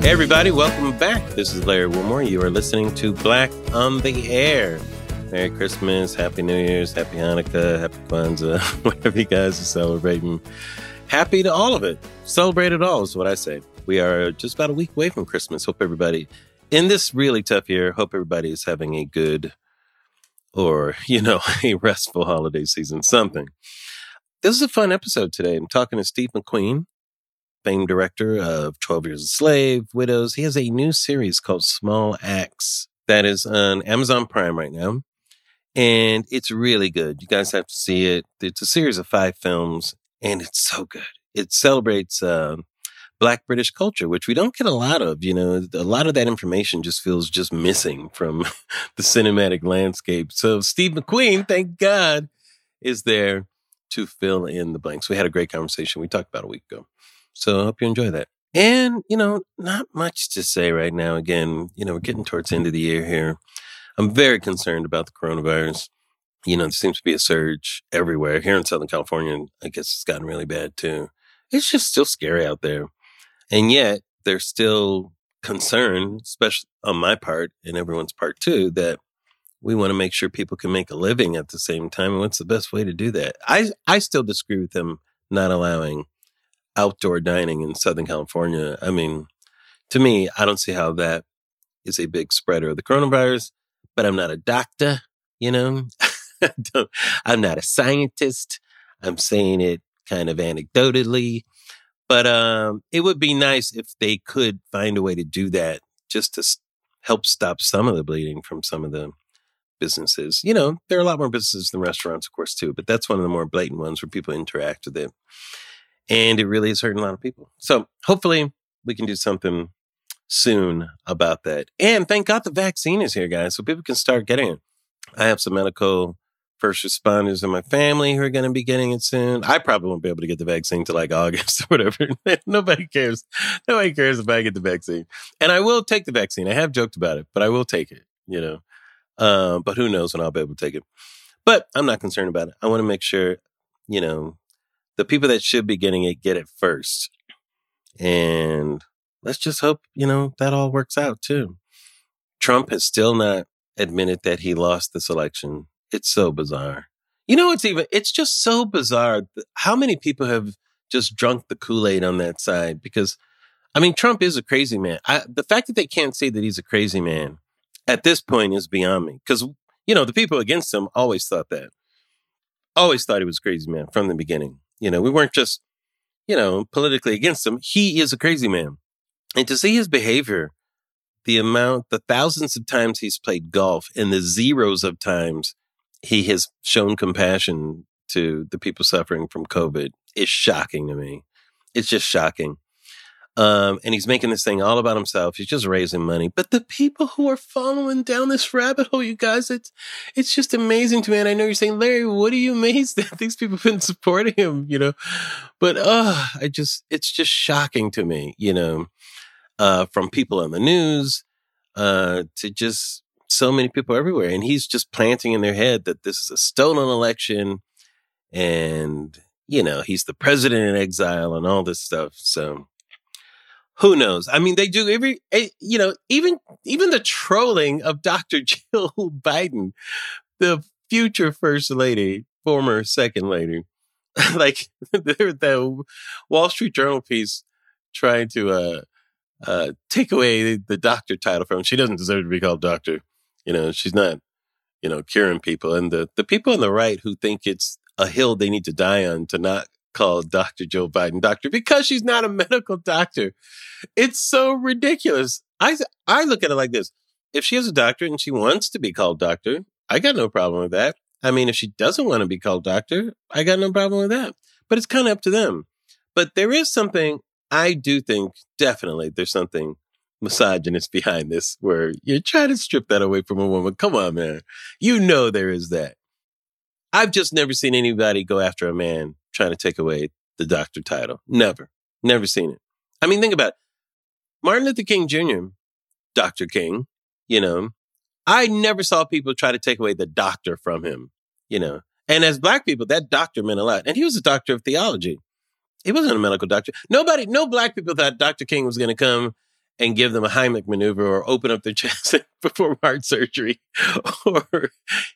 Hey, everybody, welcome back. This is Larry Wilmore. You are listening to Black on the Air. Merry Christmas, Happy New Year's, Happy Hanukkah, Happy Kwanzaa, whatever you guys are celebrating. Happy to all of it. Celebrate it all is what I say. We are just about a week away from Christmas. Hope everybody, in this really tough year, hope everybody is having a good or, you know, a restful holiday season, something. This is a fun episode today. I'm talking to Steve McQueen famed director of 12 Years a Slave, Widows. He has a new series called Small Axe that is on Amazon Prime right now. And it's really good. You guys have to see it. It's a series of five films, and it's so good. It celebrates uh, Black British culture, which we don't get a lot of. You know, a lot of that information just feels just missing from the cinematic landscape. So Steve McQueen, thank God, is there to fill in the blanks. We had a great conversation. We talked about a week ago. So I hope you enjoy that. And, you know, not much to say right now. Again, you know, we're getting towards the end of the year here. I'm very concerned about the coronavirus. You know, there seems to be a surge everywhere. Here in Southern California, I guess it's gotten really bad too. It's just still scary out there. And yet there's still concern, especially on my part and everyone's part too, that we want to make sure people can make a living at the same time. And what's the best way to do that? I, I still disagree with them not allowing outdoor dining in Southern California. I mean, to me, I don't see how that is a big spreader of the coronavirus, but I'm not a doctor, you know? I'm not a scientist. I'm saying it kind of anecdotally. But um, it would be nice if they could find a way to do that just to help stop some of the bleeding from some of the businesses. You know, there are a lot more businesses than restaurants, of course, too, but that's one of the more blatant ones where people interact with it and it really is hurting a lot of people. So hopefully we can do something soon about that. And thank God the vaccine is here, guys, so people can start getting it. I have some medical first responders in my family who are going to be getting it soon. I probably won't be able to get the vaccine till like August or whatever. Nobody cares. Nobody cares if I get the vaccine. And I will take the vaccine. I have joked about it, but I will take it, you know. Um, but who knows when I'll be able to take it. But I'm not concerned about it. I want to make sure, you know, the people that should be getting it get it first. And let's just hope, you know, that all works out too. Trump has still not admitted that he lost this election. It's so bizarre. You know, it's even, it's just so bizarre. How many people have just drunk the Kool Aid on that side? Because, I mean, Trump is a crazy man. I, the fact that they can't say that he's a crazy man at this point is beyond me. Because, you know, the people against him always thought that. Always thought he was crazy man from the beginning. You know, we weren't just, you know, politically against him. He is a crazy man. And to see his behavior, the amount, the thousands of times he's played golf and the zeros of times he has shown compassion to the people suffering from COVID is shocking to me. It's just shocking. Um, and he's making this thing all about himself. He's just raising money. But the people who are following down this rabbit hole, you guys, it's it's just amazing to me. And I know you're saying, Larry, what are you amazed that these people have been supporting him? You know, but uh, I just it's just shocking to me, you know, uh, from people on the news, uh, to just so many people everywhere. And he's just planting in their head that this is a stolen election and you know, he's the president in exile and all this stuff. So who knows? I mean, they do every, eh, you know, even even the trolling of Dr. Jill Biden, the future first lady, former second lady, like the Wall Street Journal piece trying to uh, uh, take away the doctor title from. She doesn't deserve to be called doctor. You know, she's not, you know, curing people. And the the people on the right who think it's a hill they need to die on to not called Dr. Jill Biden doctor because she's not a medical doctor. It's so ridiculous. I I look at it like this. If she is a doctor and she wants to be called doctor, I got no problem with that. I mean, if she doesn't want to be called doctor, I got no problem with that. But it's kind of up to them. But there is something I do think definitely there's something misogynist behind this where you're trying to strip that away from a woman. Come on, man. You know there is that. I've just never seen anybody go after a man trying to take away the doctor title. Never, never seen it. I mean, think about it. Martin Luther King Jr., Dr. King, you know, I never saw people try to take away the doctor from him, you know. And as black people, that doctor meant a lot. And he was a doctor of theology. He wasn't a medical doctor. Nobody, no black people thought Dr. King was going to come and give them a Heimlich maneuver or open up their chest and perform heart surgery. or,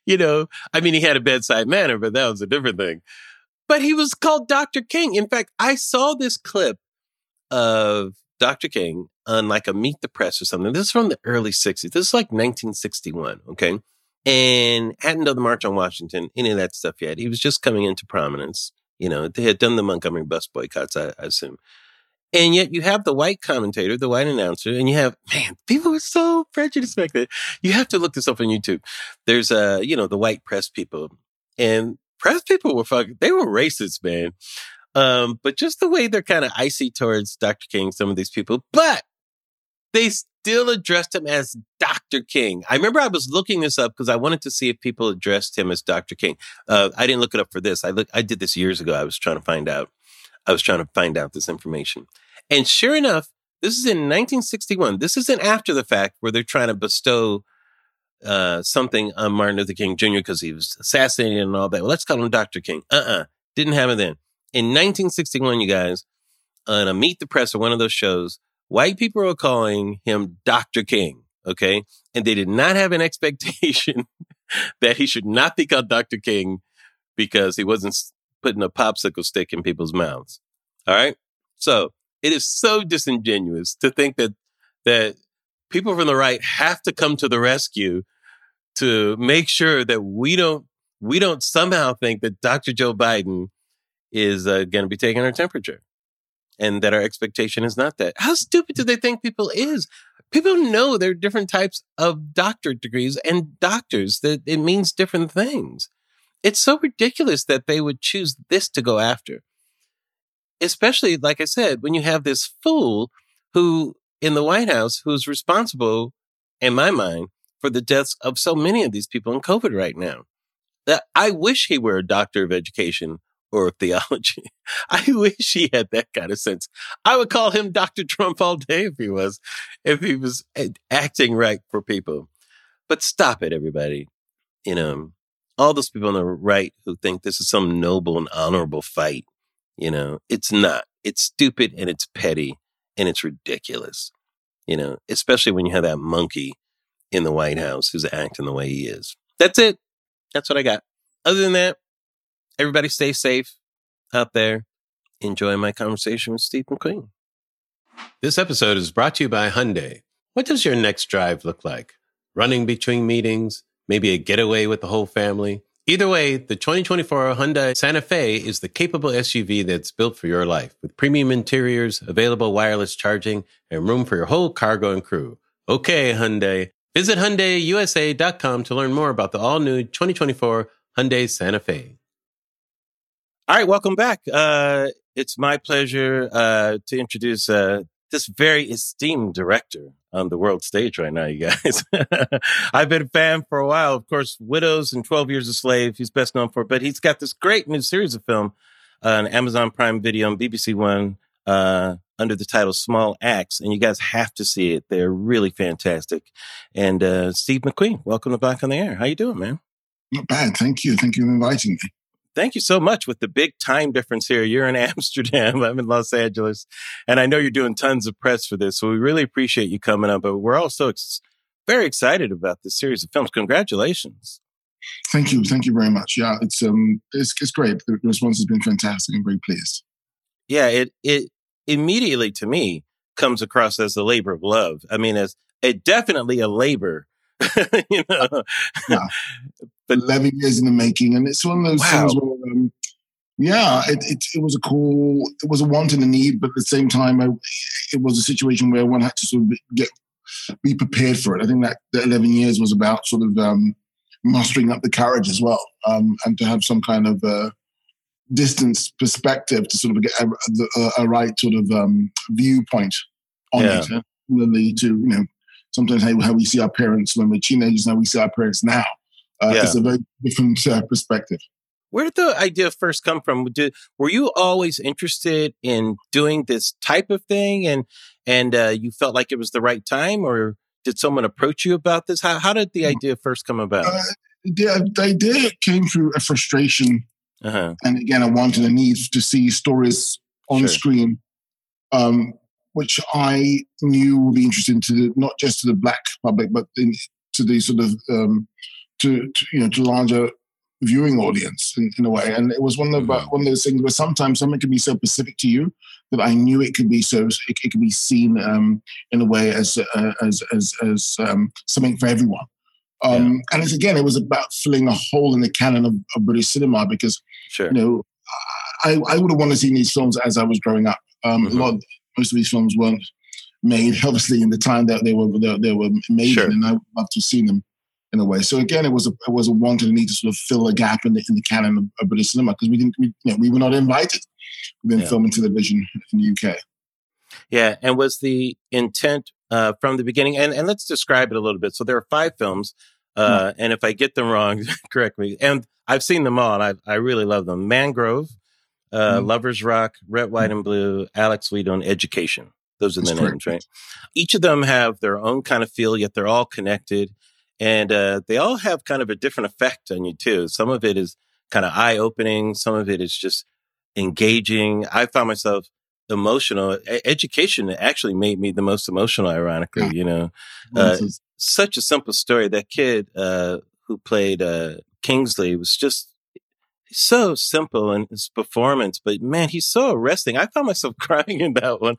you know, I mean, he had a bedside manner, but that was a different thing. But he was called Dr. King. In fact, I saw this clip of Dr. King on like a Meet the Press or something. This is from the early 60s. This is like 1961. Okay. And hadn't done the March on Washington, any of that stuff yet. He was just coming into prominence. You know, they had done the Montgomery bus boycotts, I, I assume. And yet you have the white commentator, the white announcer, and you have, man, people are so prejudiced back then. You have to look this up on YouTube. There's, uh, you know, the white press people and press people were fucking, they were racist, man. Um, but just the way they're kind of icy towards Dr. King, some of these people, but they still addressed him as Dr. King. I remember I was looking this up because I wanted to see if people addressed him as Dr. King. Uh, I didn't look it up for this. I look, I did this years ago. I was trying to find out. I was trying to find out this information. And sure enough, this is in 1961. This isn't after the fact where they're trying to bestow uh, something on Martin Luther King Jr. because he was assassinated and all that. Well, let's call him Dr. King. Uh-uh. Didn't happen then. In 1961, you guys, on a Meet the Press or one of those shows, white people were calling him Dr. King. Okay. And they did not have an expectation that he should not be called Dr. King because he wasn't putting a popsicle stick in people's mouths. All right. So it is so disingenuous to think that, that people from the right have to come to the rescue to make sure that we don't, we don't somehow think that Dr. Jill Biden is uh, going to be taking our temperature and that our expectation is not that. How stupid do they think people is? People know there are different types of doctorate degrees and doctors that it means different things. It's so ridiculous that they would choose this to go after. Especially, like I said, when you have this fool who in the White House who's responsible, in my mind, for the deaths of so many of these people in COVID right now. That I wish he were a doctor of education or of theology. I wish he had that kind of sense. I would call him Dr. Trump all day if he was, if he was eh, acting right for people. But stop it, everybody. You know, all those people on the right who think this is some noble and honorable fight, you know, it's not. It's stupid and it's petty and it's ridiculous, you know, especially when you have that monkey in the White House who's acting the way he is. That's it. That's what I got. Other than that, everybody stay safe out there. Enjoy my conversation with Steve McQueen. This episode is brought to you by Hyundai. What does your next drive look like? Running between meetings? Maybe a getaway with the whole family. Either way, the 2024 Hyundai Santa Fe is the capable SUV that's built for your life with premium interiors, available wireless charging, and room for your whole cargo and crew. Okay, Hyundai. Visit HyundaiUSA.com to learn more about the all-new 2024 Hyundai Santa Fe. All right, welcome back. Uh, it's my pleasure uh, to introduce uh, this very esteemed director on the world stage right now, you guys. I've been a fan for a while. Of course, Widows and 12 Years a Slave, he's best known for, but he's got this great new series of film on Amazon Prime Video and BBC One uh, under the title Small Axe. And you guys have to see it. They're really fantastic. And uh, Steve McQueen, welcome to Black on the Air. How you doing, man? Not bad. Thank you. Thank you for inviting me thank you so much with the big time difference here. You're in Amsterdam. I'm in Los Angeles. And I know you're doing tons of press for this. So we really appreciate you coming up. But we're also ex- very excited about this series of films. Congratulations. Thank you. Thank you very much. Yeah, it's um it's it's great. The response has been fantastic. I'm very pleased. Yeah, it it immediately to me comes across as a labor of love. I mean, as it definitely a labor you know. Yeah. But, 11 years in the making. And it's one of those wow. things where, um, yeah, it, it, it, was a cool, it was a want and a need, but at the same time, I, it was a situation where one had to sort of get, be prepared for it. I think that the 11 years was about sort of um, mustering up the courage as well um, and to have some kind of uh, distance perspective to sort of get a, a, a right sort of um, viewpoint on yeah. it. Similarly to, you know, sometimes how, how we see our parents when we're teenagers and how we see our parents now. Uh, yeah. It's a very different uh, perspective. Where did the idea first come from? Did, were you always interested in doing this type of thing, and and uh, you felt like it was the right time, or did someone approach you about this? How how did the mm. idea first come about? Uh, the, the idea came through a frustration uh-huh. and again I wanted and a need to see stories on sure. screen um, which I knew would be interesting to the, not just to the black public, but in, to the sort of um, to, to, you know to larger viewing audience in, in, a way. And it was one of mm-hmm. one of those things where sometimes something can be so specific to you that I knew it could be so it, it could be seen um, in a way as uh, as as, as um, something for everyone. Um, yeah. And it's again, it was about filling a hole in the canon of, of British cinema because sure. you know I, I would have wanted to see these films as I was growing up. Um, mm-hmm. A lot, most of these films weren't made, obviously, in the time that they were they, they were made, sure. and I would love to see them in a way. So again, it was a it was a want and a need to sort of fill a gap in the in the canon of, of British cinema because we didn't we, you know, we were not invited we within yeah. film and television in the UK. Yeah, and was the intent uh, from the beginning? And and let's describe it a little bit. So there are five films, uh, and if I get them wrong, correct me. And I've seen them all. I I really love them. Mangrove, uh, mm-hmm. Lovers Rock, Red, White, and Blue, Alex Wheatle, Education. Those are the names, right? Each of them have their own kind of feel, yet they're all connected. And uh, they all have kind of a different effect on you, too. Some of it is kind of eye opening, some of it is just engaging. I found myself emotional. education actually made me the most emotional, ironically, you know. Uh, such a simple story. That kid uh, who played uh, Kingsley was just so simple in his performance, but man, he's so arresting. I found myself crying in that one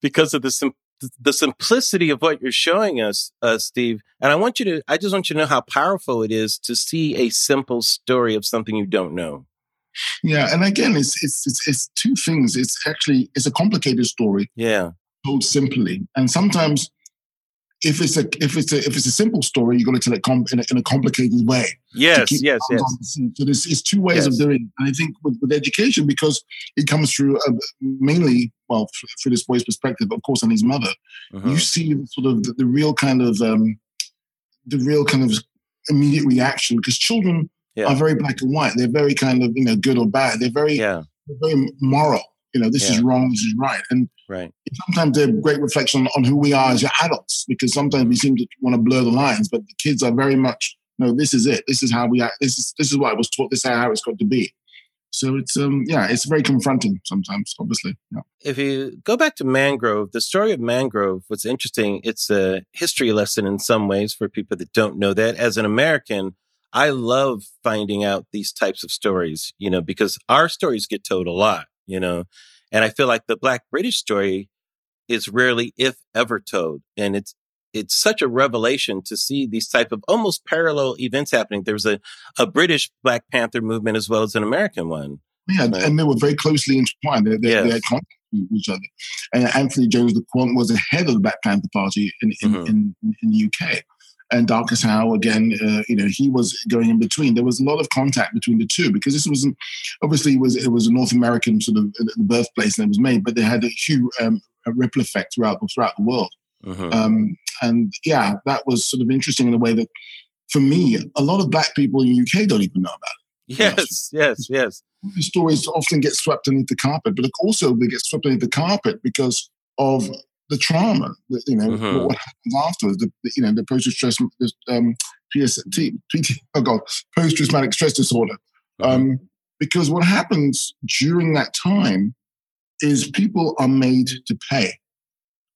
because of the sim- the simplicity of what you're showing us, uh, Steve. And I want you to, I just want you to know how powerful it is to see a simple story of something you don't know. Yeah, and again, it's it's it's, it's two things. It's actually it's a complicated story. Yeah, told simply, and sometimes if it's a if it's a if it's a simple story, you're going to tell it com- in, a, in, a, complicated way. Yes, yes, yes. So there's it's two ways yes. of doing. It. And I think with, with education, because it comes through uh, mainly well through this boy's perspective, of course, and his mother, uh-huh. you see sort of the, the real kind of um, the real kind of immediate reaction because children yeah. are very black and white. They're very kind of you know good or bad. They're very yeah. they're very moral. You know, this yeah. is wrong, this is right, and right. sometimes they're great reflection on, who we are as adults because sometimes we seem to want to blur the lines, but the kids are very much no. This is it. This is how we act. This is this is what I was taught. This is how it's got to be. So it's um yeah, it's very confronting sometimes, obviously. Yeah. If you go back to Mangrove, the story of Mangrove, what's interesting, it's a history lesson in some ways for people that don't know that. As an American, I love finding out these types of stories, you know, because our stories get told a lot, you know, and I feel like the Black British story is rarely, if ever, told, and it's it's such a revelation to see these type of almost parallel events happening. There was a, a British Black Panther movement as well as an American one. Yeah, right? and they were very closely entwined. They, they, yes. they had contact with each other. And Altheia Jones-LeCointe, was the head of the Black Panther Party in, in, mm-hmm. in, in the UK and Darcus Howe again, uh, you know, he was going in between. There was a lot of contact between the two because this wasn't obviously it was it was a North American sort of uh, birthplace that was made, but they had a huge um, a ripple effect throughout throughout the world. Uh-huh. Um, and yeah, that was sort of interesting in a way that, for me, a lot of black people in the UK don't even know about it. Yes, yes, yes. The stories often get swept underneath the carpet, but also they get swept underneath the carpet because of the trauma, you know, mm-hmm. what happens afterwards, the, you know, the post stress, um, PST, PT, oh God, post traumatic stress disorder. Mm-hmm. Um, because what happens during that time is people are made to pay.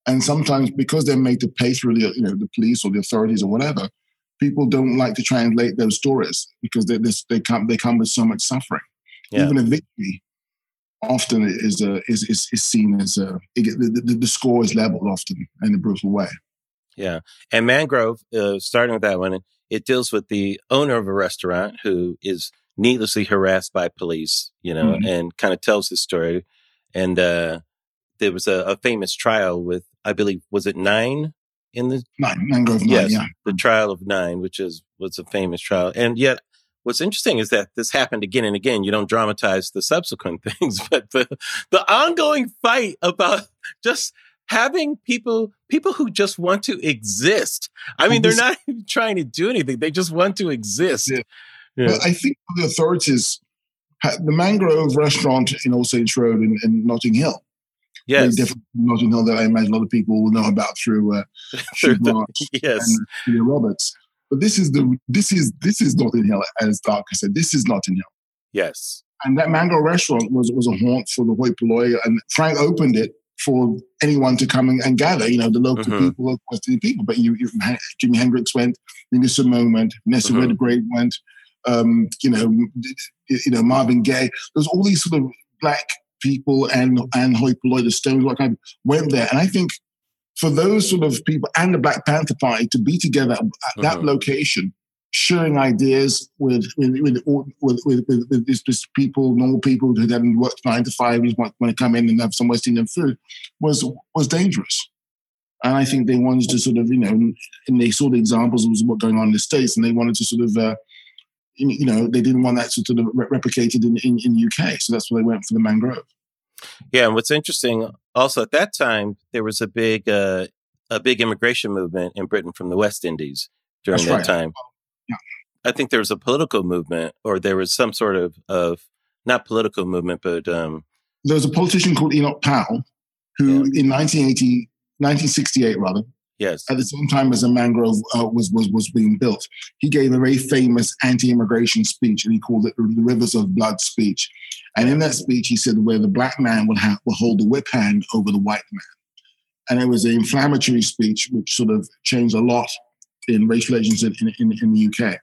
And sometimes because they're made to pay through the, you know, the police or the authorities or whatever, people don't like to translate those stories because they, they, come, they come with so much suffering. Yeah. Even a victory often is uh, is, is, is seen as a the, the, the, score is leveled often in a brutal way. Yeah, and Mangrove, uh, starting with that one, it deals with the owner of a restaurant who is needlessly harassed by police, you know, mm-hmm. and kind of tells his story. And uh, there was a, a, famous trial with, I believe, was it nine in the nine Mangrove? Nine, yes, yeah, the trial of nine, which is was a famous trial, and yet what's interesting is that this happened again and again. You don't dramatize the subsequent things, but the, the ongoing fight about just having people people who just want to exist. I mean, they're not even trying to do anything; they just want to exist. Yeah. Yeah. Well, I think the authorities, the Mangrove Restaurant in All Saints Road in, in Notting Hill. Yes. Different Notting Hill that I imagine a lot of people will know about through uh, through the, yes. and Julia Roberts. But this is the this is this is Notting Hill, as Darcus said. This is Notting Hill. Yes. And that Mangrove restaurant was was a haunt for the hoi polloi, and Frank opened it for anyone to come and, and gather. You know, the local mm-hmm. people, local West Indian people. But you, you Jimi Hendrix went, Nina Simone went, Nessa mm-hmm. Redgrave went. Um, you know, you know Marvin Gaye. There's all these sort of black people and and hoi polloi, the Stones, what kind of went there, and I think for those sort of people and the Black Panther Party to be together at uh-huh. that location, sharing ideas with with with with, with, with, this, this people, normal people who hadn't worked nine to five, who want, want to come in and have some West Indian food, was was dangerous. And I think they wanted to sort of, you know, and they saw the examples of what's going on in the states, and they wanted to sort of. Uh, you know, they didn't want that to sort of replicated in, in, in UK. So that's why they went for the mangrove. Yeah, and what's interesting also at that time there was a big uh, a big immigration movement in Britain from the West Indies during That's that right. time. Yeah. I think there was a political movement, or there was some sort of of not political movement, but um, there was a politician called Enoch Powell who, yeah. in 1980, 1968 rather, Yes. At the same time as a mangrove uh, was, was, was being built, he gave a very famous anti-immigration speech, and he called it the Rivers of Blood speech. And in that speech, he said where the black man would have will hold the whip hand over the white man, and it was an inflammatory speech which sort of changed a lot in racial relations in, in, in the UK.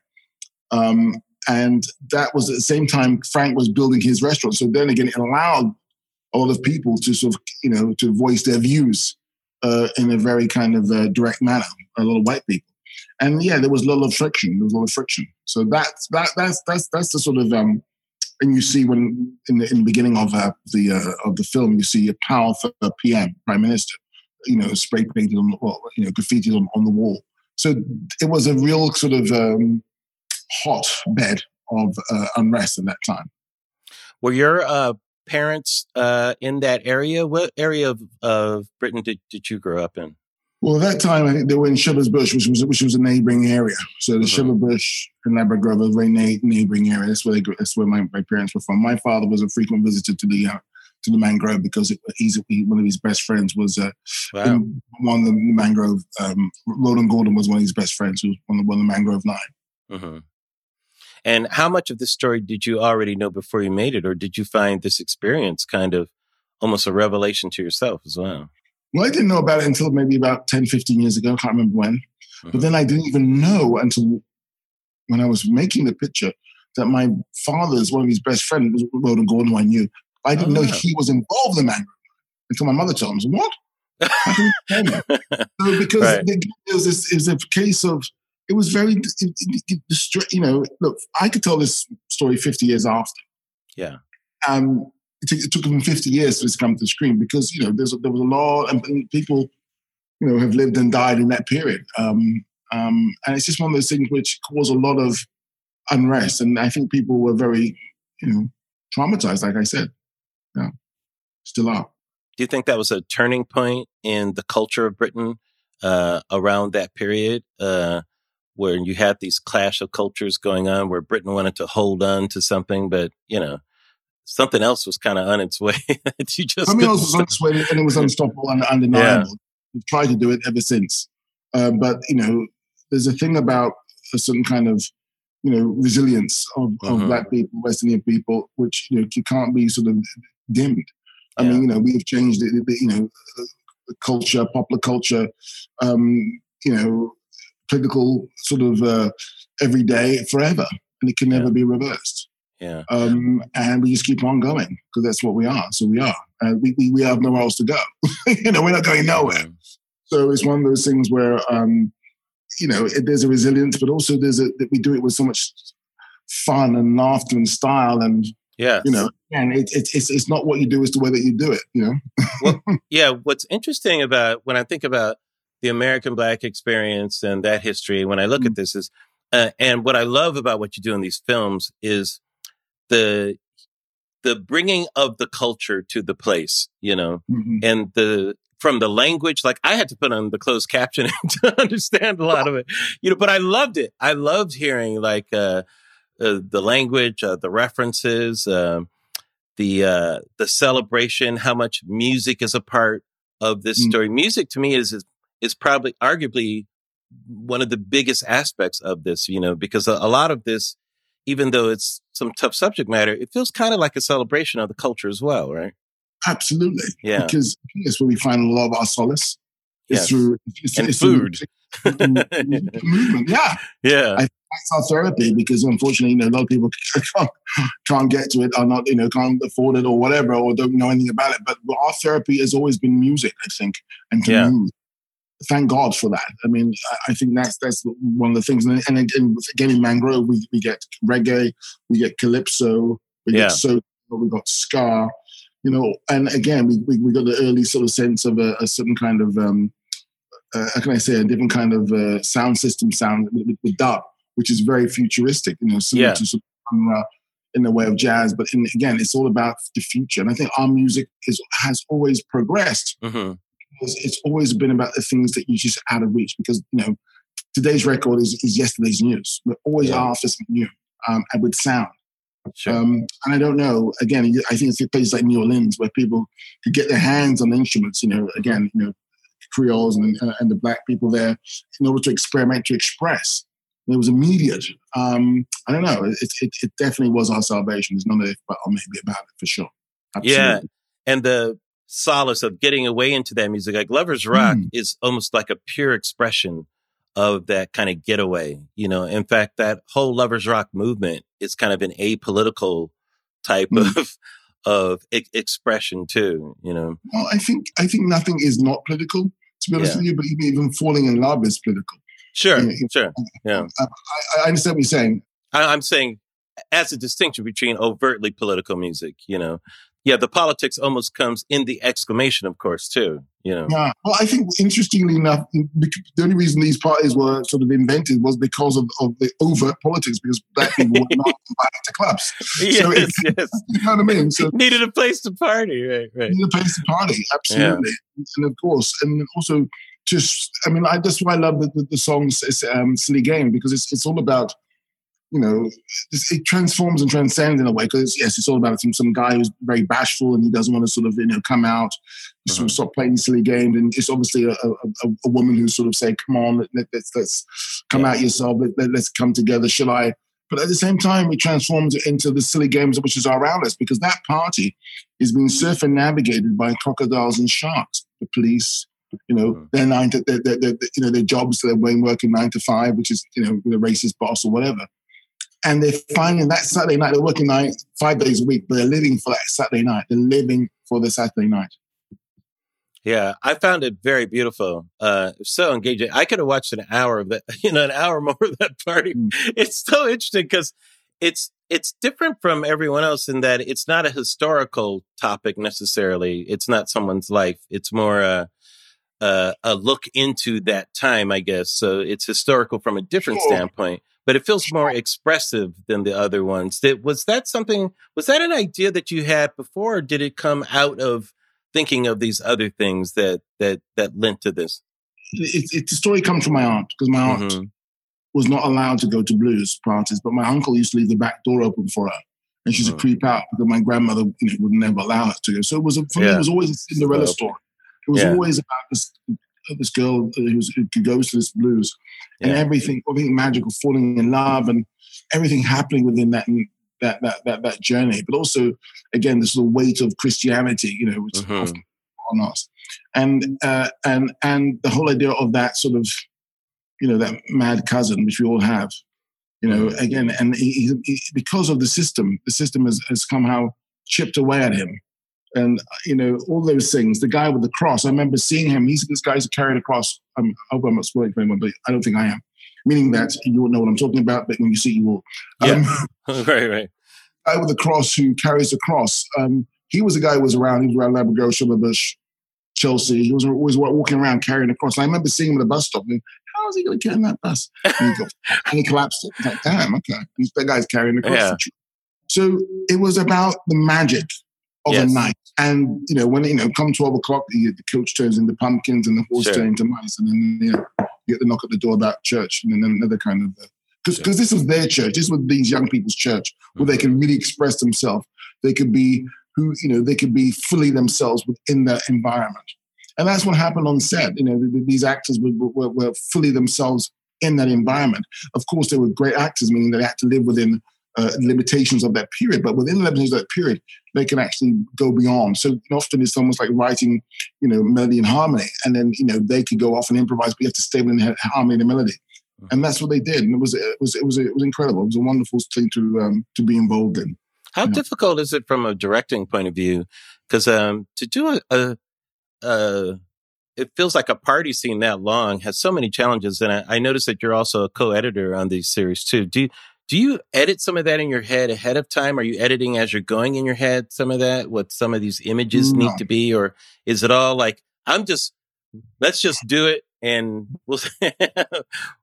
Um, and that was at the same time Frank was building his restaurant. So then again, it allowed a lot of people to sort of you know to voice their views uh, in a very kind of uh, direct manner, a lot of white people. And yeah, there was a lot of friction. There was a lot of friction. So that's that that's that's that's the sort of um, and you see when in the, in the beginning of uh, the uh, of the film, you see a powerful PM, Prime Minister, you know, spray painted on well, you know, graffiti on, on the wall. So it was a real sort of um, hot bed of uh, unrest in that time. Were your uh, parents uh, in that area? What area of, of Britain did, did you grow up in? Well, at that time, I think they were in Shepherd's Bush, which was which was a neighboring area. So the mm-hmm. Shepherd Bush and Ladbroke Grove a very na- neighboring area. That's where they, that's where my, my parents were from. My father was a frequent visitor to the uh, to the mangrove because it, he's one of his best friends was uh, wow. one of the mangrove. Um, Rhodan Gordon was one of his best friends who was one of, one of the mangrove 9 mm-hmm. And how much of this story did you already know before you made it, or did you find this experience kind of almost a revelation to yourself as well? Well, I didn't know about it until maybe about 10, 15 years ago. I can't remember when. Mm-hmm. But then I didn't even know until when I was making the picture that my father's one of his best friends was Rhodan Gordon, who I knew. I didn't oh, know yeah. he was involved in that until my mother told me. What? so because right. it was this it a case of it was very, you know, look, I could tell this story 50 years after. Yeah. Um, it, took, it took them 50 years for this to come to the screen because, you know, there was a lot, and, people, you know, have lived and died in that period. Um, um, and it's just one of those things which caused a lot of unrest. And I think people were very, you know, traumatized, like I said. Yeah, still are. Do you think that was a turning point in the culture of Britain uh, around that period? Uh, where you had these clash of cultures going on where Britain wanted to hold on to something, but you know, something else was kind of on its way. you just something else was on its way and it was unstoppable and undeniable. Yeah. We've tried to do it ever since. Uh, but you know, there's a thing about a certain kind of you know resilience of, of mm-hmm. black people, West Indian people, which you know you can't be sort of dimmed. I yeah. mean, you know, we have changed it. You know, culture, popular culture. Um, you know, political sort of uh, every day forever, and it can never yeah. be reversed. Yeah. Um, and we just keep on going because that's what we are. So we are. Uh, we, we, we have nowhere else to go. you know, we're not going nowhere. So it's one of those things where, um, you know, it, there's a resilience, but also there's a, that we do it with so much fun and laughter and style and, yeah, you know, and it, it, it's it's not what you do; it's the way that you do it. You know. well, yeah. What's interesting about when I think about the American Black experience and that history. When I look mm-hmm. at this, is uh, and what I love about what you do in these films is the the bringing of the culture to the place, you know, mm-hmm. and the from the language. Like I had to put on the closed captioning to understand a lot of it, you know. But I loved it. I loved hearing like uh, uh the language, uh, the references, um, the uh, the celebration, how much music is a part of this mm-hmm. story. Music to me is, is is probably arguably one of the biggest aspects of this, you know, because a, a lot of this, even though it's some tough subject matter, it feels kind of like a celebration of the culture as well, right? Absolutely. Yeah. Because it's where we find a lot of our solace. It's Yes. through it's, And it's food. through the movement. Yeah. Yeah. I- That's our therapy because unfortunately, you know, a lot of people can't, can't get to it or not, you know, can't afford it or whatever, or don't know anything about it. But our therapy has always been music, I think, and to Yeah. move. Thank God for that. I mean, I- think that's that's one of the things. And, and again, again in Mangrove, we, we get reggae, we get calypso, we Yeah. get so we got ska, you know. And again, we, we, we got the early sort of sense of a, a certain kind of um, uh, how can I say a different kind of uh, sound system sound with, with, dub, which is very futuristic, you know, similar Yeah. to sort of, uh, in the way of jazz. But in, again, it's all about the future, and I think our music is has always progressed. hmm It's, it's always been about the things that you just out of reach because you know today's record is, is yesterday's news. We're always Yeah. after something new um, and with sound. Sure. Um, and I don't know. Again, I think it's a place like New Orleans where people could get their hands on instruments. You know, again, you know, Creoles and, uh, and the black people there in order to experiment to express. And it was immediate. Um, I don't know. It, it, it definitely was our salvation. There's none of it, but or maybe about it for sure. Yeah. And the solace of getting away into that music, like Lovers Rock Mm. is almost like a pure expression of that kind of getaway. You know, in fact, that whole Lovers Rock movement is kind of an apolitical type Mm. of of e- expression too. You know, Well, I think I think nothing is not political. To be honest Yeah. with you, but even, even falling in love is political. sure, sure. Yeah, I, I understand what you're saying. I, I'm saying as a distinction between overtly political music. You know, yeah, the politics almost comes in the exclamation, of course, too. You know, Yeah. Well, I think interestingly enough, the only reason these parties were sort of invented was because of, of the overt politics, because black people were not invited to clubs. yes, So it- yes. You know what I mean? So Needed a place to party, right? Right. in the place to party, absolutely, and of course, and also just, I mean, I that's why I love the, the, the song um, "Silly Game" because it's it's all about, you know, it transforms and transcends in a way. Because yes, it's all about some some guy who's very bashful and he doesn't want to sort of you know come out, sort of stop playing silly games, and it's obviously a, a, a, woman who sort of say, "Come on, let, let, let's let's come Yeah. out yourself, let, let, let's come together." Shall I? But at the same time, it transforms it into the silly games which is around us because that party is being circumnavigated by crocodiles and sharks. The police, you know, Mhm. their nine to their, their, their, you know their jobs they're going working nine to five, which is you know with a racist boss or whatever. And they're finding that Saturday night, they're working nine five days a week, but they're living for that Saturday night. They're living for the Saturday night. Yeah, I found it very beautiful. Uh, so engaging. I could have watched an hour of that, you know, an hour more of that party. Mm. It's so interesting because it's it's different from everyone else in that it's not a historical topic necessarily. It's not someone's life. It's more a a, a look into that time, I guess. So it's historical from a different Sure. standpoint, but it feels more expressive than the other ones. Did, was that something? Was that an idea that you had before, or did it come out of thinking of these other things that that that lent to this? It, it, the story comes from my aunt because my aunt Mhm. was not allowed to go to blues parties, but my uncle used to leave the back door open for her. And she used Mhm. to creep out because my grandmother you know, would never allow her to go. So it was a, for me, it was always a Cinderella So- story. It was Yeah. always about this this girl who's, who goes to this blues and everything, everything magical, falling in love, and everything happening within that that that that, that journey. But also, again, the sort of weight of Christianity, you know, which often on us, and uh, and and the whole idea of that sort of, you know, that mad cousin which we all have, you know, Mhm. again, and he, he, he- because of the system, the system has, has somehow chipped away at him. And you know all those things. The guy with the cross. I remember seeing him. He's this guy's carrying a cross. I'm, I hope I'm not spoiling for anyone, but I don't think I am. Meaning that you will know what I'm talking about, but when you see, you will. Um, right, right. guy with the cross who carries the cross. Um, he was a guy who was around. He was around Ladbroke Grove, Bush, Chelsea. He was always walking around carrying a cross. And I remember seeing him at a bus stop. And how is he going to get in that bus? And he, go, and he collapsed it. I was like, damn, okay. That guy's carrying the cross. Yeah. So it was about the magic of Yes. a night. And, you know, when, you know, come 12 o'clock, the, the coach turns into pumpkins and the horse Sure. turns into mice. And then, you know, you get the knock at the door about church and then another kind of, uh, because Sure. this was their church. This was these young people's church where they mm-hmm. can really express themselves. They could be who, you know, they could be fully themselves within that environment. And that's what happened on set. You know, the, the, these actors were, were, were, fully themselves in that environment. Of course, they were great actors, meaning they had to live within uh, limitations of that period. But within the limitations of that period, they can actually go beyond. So often it's almost like writing, you know, melody and harmony, and then you know they could go off and improvise, but you have to stay in harmony and melody. Mm-hmm. And that's what they did, and it was it was it was it was incredible. It was a wonderful thing to um, to be involved in. How difficult is it from a directing point of view? Because um, to do a, a, a, it feels like a party scene that long has so many challenges. And I, I noticed that you're also a co-editor on these series too. Do you, do you edit some of that in your head ahead of time? Are you editing as you're going in your head some of that? What some of these images no. need to be, or is it all like I'm just let's just do it and we'll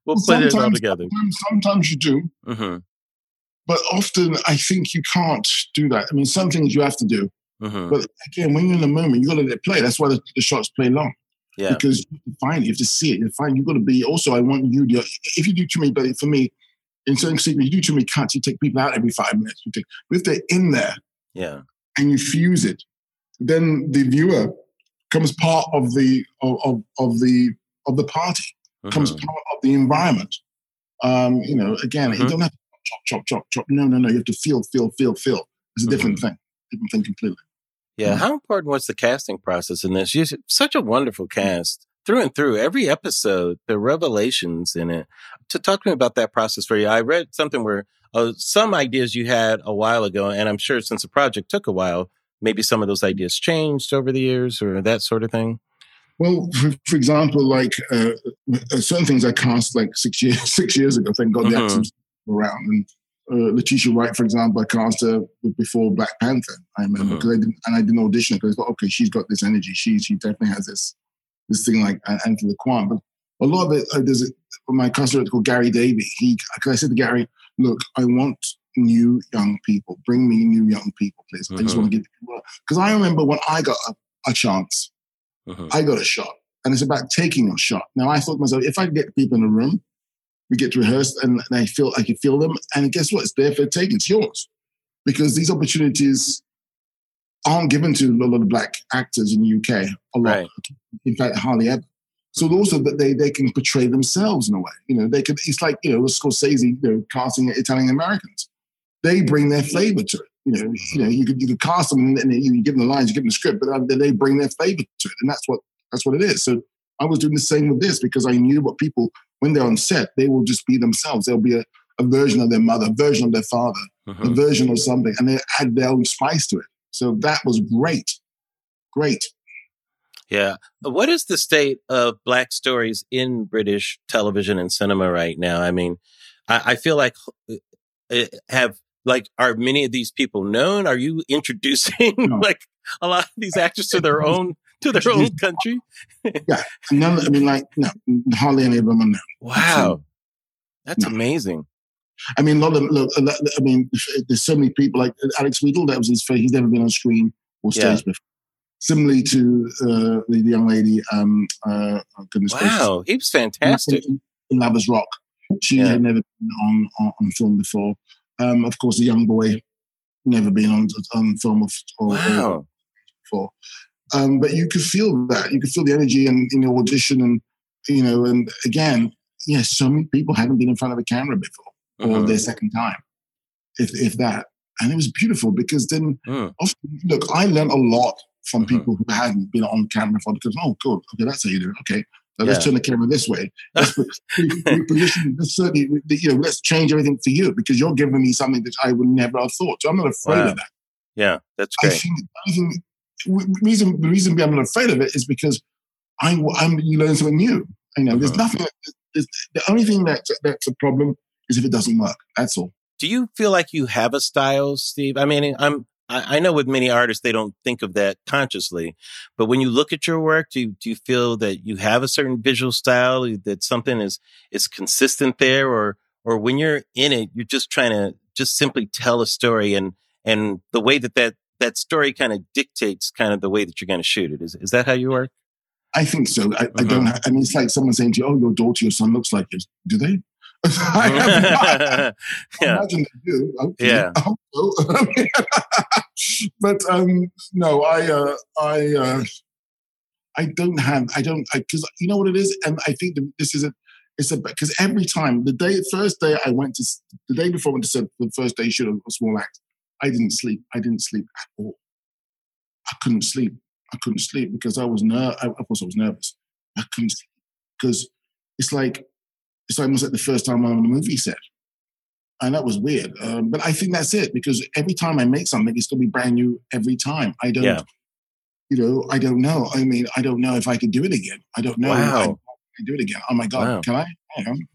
we'll put it all together. Sometimes, sometimes you do. Mm-hmm. But often I think you can't do that. I mean, some things you have to do. Mm-hmm. But again, when you're in the moment, you got to let it play. That's why the, the shots play long. Yeah. Because you have to find it, you have to see it, you find you've got to be. Also, I want you to. If you do too many, but for me, in certain sequences, you do too many cuts. You take people out every five minutes. You take, but if they're in there, yeah, and you fuse it, then the viewer comes part of the of of, of the of the party, mm-hmm. comes part of the environment. Um, you know, again, mm-hmm. you don't have to chop, chop, chop, chop. No, no, no. You have to feel, feel, feel, feel. It's a different mm-hmm. thing, different thing completely. Yeah. Mm-hmm. How important was the casting process in this? You such a wonderful cast through and through. Every episode, the revelations in it. To talk to me about that process for you, I read something where uh, some ideas you had a while ago, and I'm sure since the project took a while, maybe some of those ideas changed over the years or that sort of thing. Well, for, for example, like uh, uh certain things I cast like six years six years ago. Thank God mm-hmm. the actors around. And uh, Letitia Wright, for example, I cast her before Black Panther. I remember because mm-hmm. I didn't and I didn't audition because I thought, okay, she's got this energy. She she definitely has this this thing like Anthony Kwan. But a lot of it, uh, there's a, my cast called Gary Davy. He, I said to Gary, look, I want new young people. Bring me new young people, please. Mm-hmm. I just want to get because I remember when I got a, a chance, mm-hmm. I got a shot, and it's about taking a shot. Now I thought to myself, if I get people in the room, we get to rehearse, and, and I feel I can feel them, and guess what? It's there for taking. It's yours because these opportunities aren't given to a lot of black actors in the UK. A lot, right. In fact, hardly ever. So also that they they can portray themselves in a way. You know, they could. It's like you know, Scorsese, you know, casting Italian Americans. They bring their flavor to it. You know, you know, you could you could cast them and, you give them the lines, you give them the script, but they bring their flavor to it, and that's what that's what it is. So I was doing the same with this because I knew what people when they're on set, they will just be themselves. They'll be a, a version of their mother, a version of their father, mm-hmm. a version of something, and they add their own spice to it. So that was great, great. Yeah. What is the state of Black stories in British television and cinema right now? I mean, I, I feel like uh, have like are many of these people known? Are you introducing no. like a lot of these actors to their own to their own country? yeah, none. I mean, like no, hardly any of them are known. Wow, that's no. amazing. I mean, a lot of look. I mean, there's so many people like Alex Wheatle. That was his first. He's never been on screen or stage yeah. before. Similarly to uh, the young lady, um, uh, oh, goodness wow, gracious. he was fantastic in, in Lovers Rock. She yeah. had never been on, on, on film before. Um, of course, the young boy never been on on film or, wow. or before. Um, but you could feel that. You could feel the energy and in the audition, and you know, and again, yes, so many people hadn't been in front of a camera before mm-hmm. or their second time, if if that. And it was beautiful because then, mm. often, look, I learned a lot from mm-hmm. people who hadn't been on camera before because, oh, good, okay, that's how you do it. Okay, yeah. let's turn the camera this way. Let's reposition this certainly, you know, let's change everything for you because you're giving me something that I would never have thought. So I'm not afraid wow. of that. Yeah, that's great. I think, I think reason the reason I'm not afraid of it is because I I'm you learn something new. You know, mm-hmm. there's nothing. There's, the only thing that that's a problem is if it doesn't work. That's all. Do you feel like you have a style, Steve? I mean, I'm I, know with many artists they don't think of that consciously, but when you look at your work, do you, do you feel that you have a certain visual style that something is is consistent there, or or when you're in it, you're just trying to just simply tell a story and and the way that that that story kind of dictates kind of the way that you're going to shoot it. Is is that how you work? I think so. I, I don't. Uh-huh. I mean, it's like someone saying to you, "Oh, your daughter, your son looks like yours." Do they? I, have, yeah. imagine they do. Okay. Yeah. but um, no, I, uh, I, uh, I don't have, I don't, because you know what it is, and I think this is a, it's a because every time the day, first day I went to, the day before I went to set the first day should of a small act, I didn't sleep. I didn't sleep at all. I couldn't sleep. I couldn't sleep because I was ner. I, of course, I was nervous. I couldn't sleep because it's like it's almost like the first time I'm on a movie set, and that was weird. Um, but I think that's it because every time I make something, it's gonna be brand new every time. I don't. Yeah you know, I don't know. I mean, I don't know if I could do it again. I don't know. Wow. I, I do it again. Oh my God, wow. can I? I don't, know.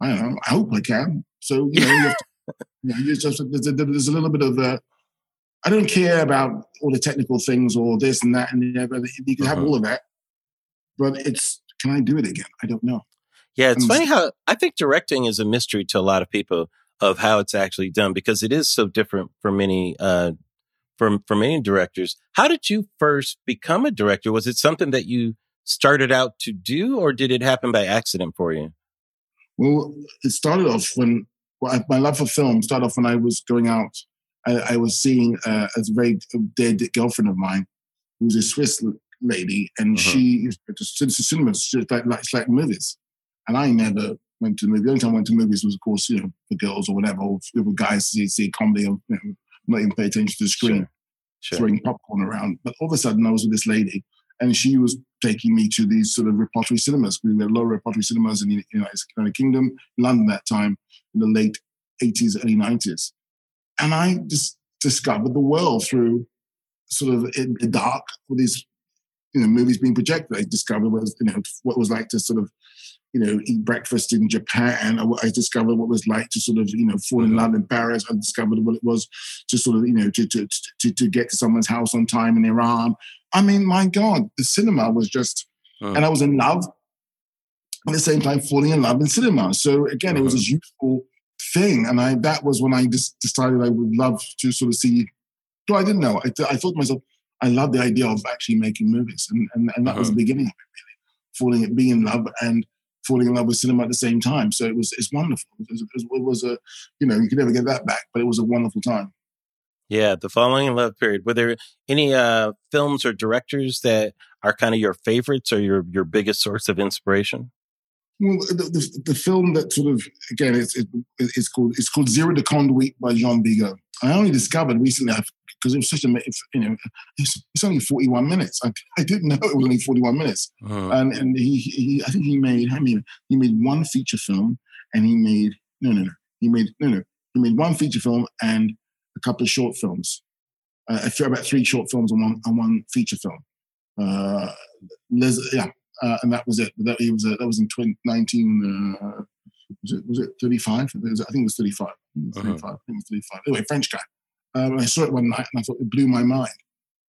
I don't know. I hope I can. So, you know, you have to, you know, just, there's, a, there's a little bit of, uh, I don't care about all the technical things or this and that and the other. You can uh-huh. have all of that, but it's, can I do it again? I don't know. Yeah, it's funny how I think directing is a mystery to a lot of people of how it's actually done because it is so different for many uh, from from many directors. How did you first become a director? Was it something that you started out to do, or did it happen by accident for you? Well, it started off when well, my love for film started off when I was going out. I, I was seeing uh, a very dead girlfriend of mine, who was a Swiss lady, and uh-huh. she used to, to cinemas, just like, like, like movies. And I never went to the movie. The only time I went to movies was, of course, you know, for girls or whatever, or with guys to see, see comedy or you know, not even pay attention to the screen, sure. Sure. throwing popcorn around. But all of a sudden, I was with this lady, and she was taking me to these sort of repertory cinemas. We had a lot of repertory cinemas in the United Kingdom, London that time, in the late 80s, early 90s. And I just discovered the world through sort of in the dark, with these you know movies being projected. I discovered what was, you know what it was like to sort of you know, eat breakfast in Japan. I, I, discovered what it was like to sort of, you know, fall in love in Paris. I discovered what it was to sort of, you know, to, to, to, to get to someone's house on time in Iran. I mean, my God, the cinema was just, and I was in love at the same time falling in love in cinema. So again, mm-hmm. it was a mm-hmm. useful thing. And I, that was when I just decided I would love to sort of see, no, I didn't know. I, I thought to myself, I love the idea of actually making movies. And, and, and that mm-hmm. was the beginning of it, really. Falling, being in love and falling in love with cinema at the same time. So it was it's wonderful. It was, it was, a you know you could never get that back, but it was a wonderful time. Yeah, the falling in love period. Were there any uh, films or directors that are kind of your favorites or your your biggest source of inspiration? Well, the, the, the film that sort of again it's it, it's called it's called Zero de Conduite by Jean Vigo. I only discovered recently because it was such a you know it's, it's, only 41 minutes. I, I didn't know it was only 41 minutes. Uh-huh. and and he, he I think he made I mean he made one feature film and he made no no no. He made no no. He made one feature film and a couple of short films. Uh, about three short films and one and one feature film. Uh, yeah uh, and that was it that he was uh, that was in 2019 uh, was it was it 35 I think it was 35 uh-huh. 35 I think it was 35 anyway French guy um, I saw it one night and I thought it blew my mind.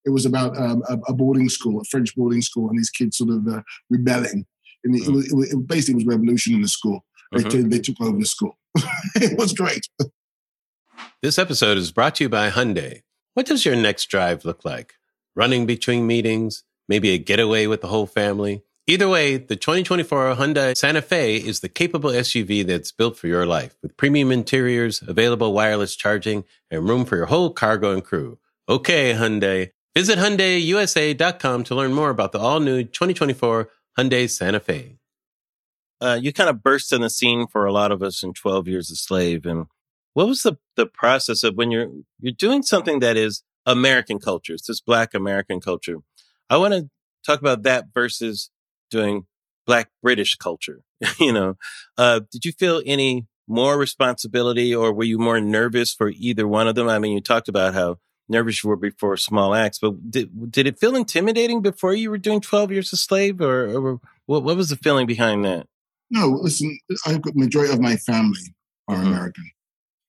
It was about um, a, a, boarding school, a French boarding school, and these kids sort of uh, rebelling. And it, mm. it, was, it, basically was revolution in the school. They, mm-hmm. they took over the school. it was great. This episode is brought to you by Hyundai. What does your next drive look like? Running between meetings, maybe a getaway with the whole family. Either way, the 2024 Hyundai Santa Fe is the capable SUV that's built for your life with premium interiors, available wireless charging, and room for your whole cargo and crew. Okay, Hyundai. Visit HyundaiUSA.com to learn more about the all-new 2024 Hyundai Santa Fe. Uh, you kind of burst in the scene for a lot of us in 12 Years a Slave. And what was the, the process of when you're, you're doing something that is American culture, it's this Black American culture. I want to talk about that versus doing Black British culture. you know, uh, did you feel any more responsibility or were you more nervous for either one of them? I mean, you talked about how nervous you were before Small Axe, but did, did it feel intimidating before you were doing 12 years a slave or, or what, what was the feeling behind that? No, listen, I got majority of my family are mm-hmm. American.